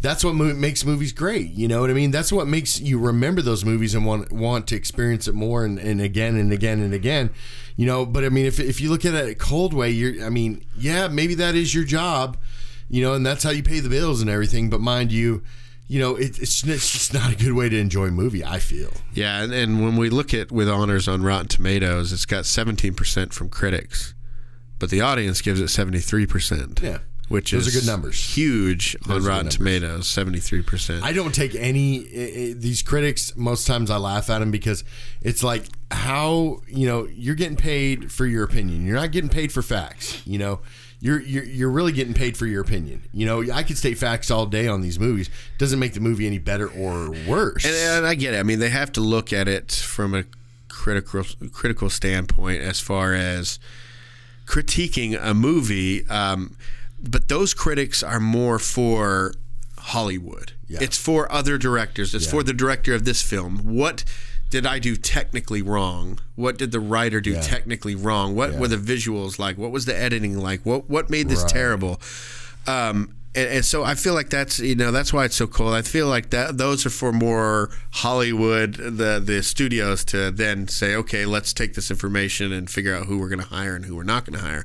that's what mo- makes movies great. You know what I mean? That's what makes you remember those movies and want want to experience it more and, and again and again and again. You know, but I mean, if if you look at it a cold way, you're. I mean, yeah, maybe that is your job. You know, and that's how you pay the bills and everything. But mind you. You know, it, it's, it's just not a good way to enjoy a movie. I feel. Yeah, and, and when we look at with honors on Rotten Tomatoes, it's got 17% from critics, but the audience gives it 73%. Yeah. Which Those is are good numbers. Huge Those on Rotten. Tomatoes, 73%. I don't take any i- these critics. Most times I laugh at them because it's like how you know you're getting paid for your opinion. You're not getting paid for facts. You know, you're you're, you're really getting paid for your opinion. You know, I could state facts all day on these movies. Doesn't make the movie any better or worse. and, and I get it. I mean, they have to look at it from a critical critical standpoint as far as critiquing a movie. Um, but those critics are more for Hollywood. Yeah. It's for other directors. It's for the director of this film. What did I do technically wrong? What did the writer do technically wrong? What were the visuals like? What was the editing like? What what made this terrible? Um, and, and so I feel like that's you know that's why it's so cool. I feel like that those are for more Hollywood the the studios to then say okay let's take this information and figure out who we're going to hire and who we're not going to hire.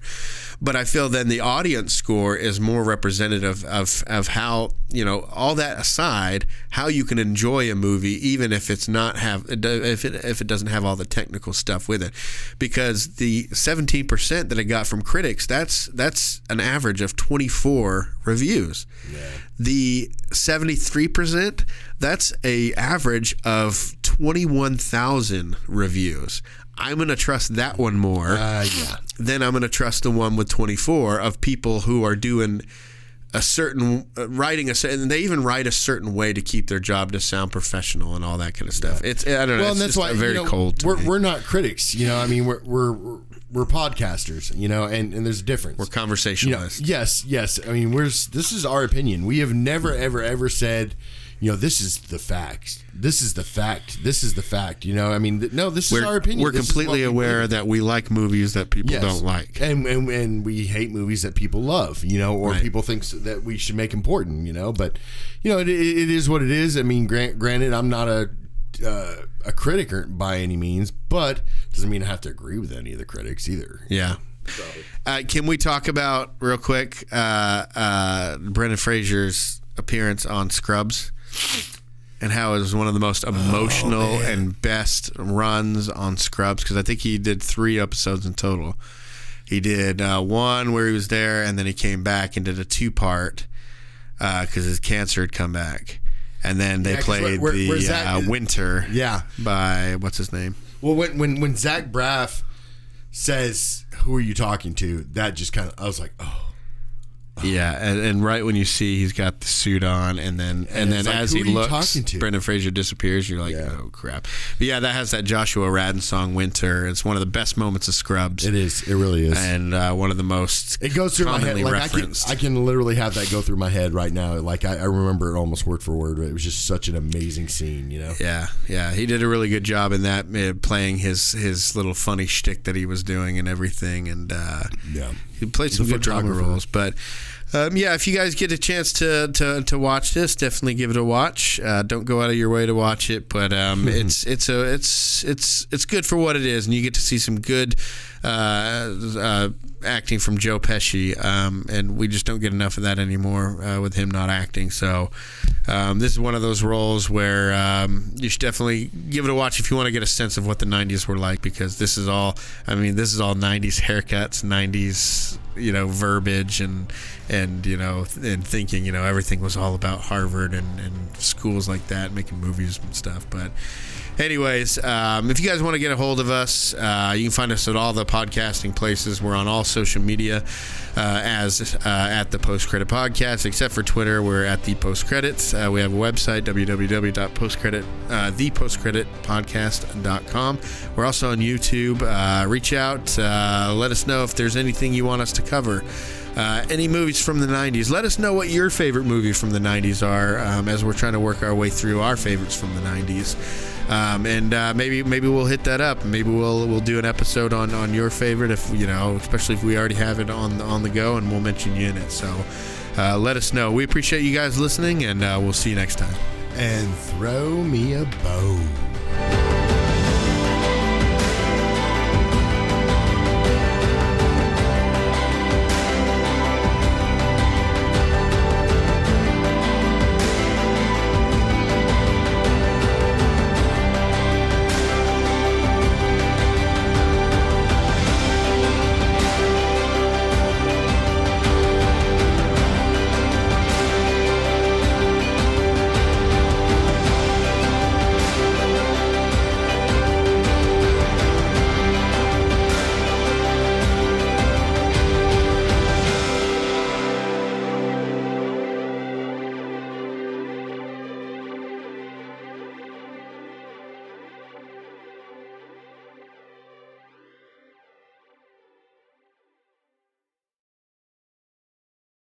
But I feel then the audience score is more representative of of how you know all that aside how you can enjoy a movie even if it's not have if it if it doesn't have all the technical stuff with it because the 17% that it got from critics that's that's an average of 24 reviews the 73% that's a average of 21,000 reviews I'm going to trust that one more uh, yeah, then I'm going to trust the one with 24 of people who are doing a certain uh, writing a certain and they even write a certain way to keep their job to sound professional and all that kind of stuff. It's I don't know. well, it's and that's just why very you know, cold. We're we're not critics. You know, I mean, we're we're we're podcasters. You know, and and there's a difference. We're You know, conversationalists. yes, yes. I mean, we're this is our opinion. We have never, ever, ever said, you know, this is the fact. This is the fact. This is the fact. You know, I mean, th- no, this is we're our opinion. we're This completely aware that we like movies that people Yes. don't like. and, and and we hate movies that people love. You know, or Right. people think that we should make important. You know, but you know, it, it is what it is. I mean, grant, granted, I'm not a uh, a critic by any means, but doesn't mean I have to agree with any of the critics either. Yeah. Uh, can we talk about real quick uh, uh, Brendan Fraser's appearance on Scrubs and how it was one of the most emotional and best runs on Scrubs because I think he did three episodes in total. He did uh, one where he was there, and then he came back and did a two part because his cancer had come back. And then they 'cause played where- the where's uh, Winter Yeah. by what's his name? Well, when when when Zach Braff says, "Who are you talking to?" That just kind of I was like, "Oh, Yeah, and, and right when you see he's got the suit on, and then and, then like, as he looks, talking to? Brendan Fraser disappears. You're like, Yeah. oh crap! But yeah, that has that Joshua Radin song "Winter." It's one of the best moments of Scrubs, It is. It really is. and uh, one of the most It goes through my head. Like I can. I can literally have that go through my head right now. Like I, I remember it almost word for word. It was just such an amazing scene, you know. Yeah, yeah, he did a really good job in that, uh, playing his his little funny shtick that he was doing and everything, and uh, Yeah. He played some good drama roles. But um, yeah, if you guys get a chance to to, to watch this, definitely give it a watch. Uh, don't go out of your way to watch it, but um, [laughs] it's it's a it's it's it's good for what it is, and you get to see some good. Uh, uh, acting from Joe Pesci, um, and we just don't get enough of that anymore uh, with him not acting. So um, this is one of those roles where um, you should definitely give it a watch if you want to get a sense of what the '90s were like, because this is all. I mean, this is all '90s haircuts, '90s you know verbiage, and and you know and thinking. You know, everything was all about Harvard and, and schools like that, making movies and stuff, but. Anyways, um, if you guys want to get a hold of us, uh, you can find us at all the podcasting places. We're on all social media uh, as uh, at the Post Credit Podcast, except for Twitter. We're at the Post Credits. Uh, we have a website www.postcredit uh, thepostcreditpodcast.com. We're also on YouTube. Uh, reach out, uh, let us know if there's anything you want us to cover. Uh, any movies from the 90s. Let us know what your favorite movie from the 90s are um, as we're trying to work our way through our favorites from the 90s. Um, and uh, maybe maybe we'll hit that up. Maybe we'll we'll do an episode on, on your favorite if you know, especially if we already have it on on the go, and we'll mention you in it. So uh, let us know. We appreciate you guys listening, and uh, we'll see you next time. And throw me a bone.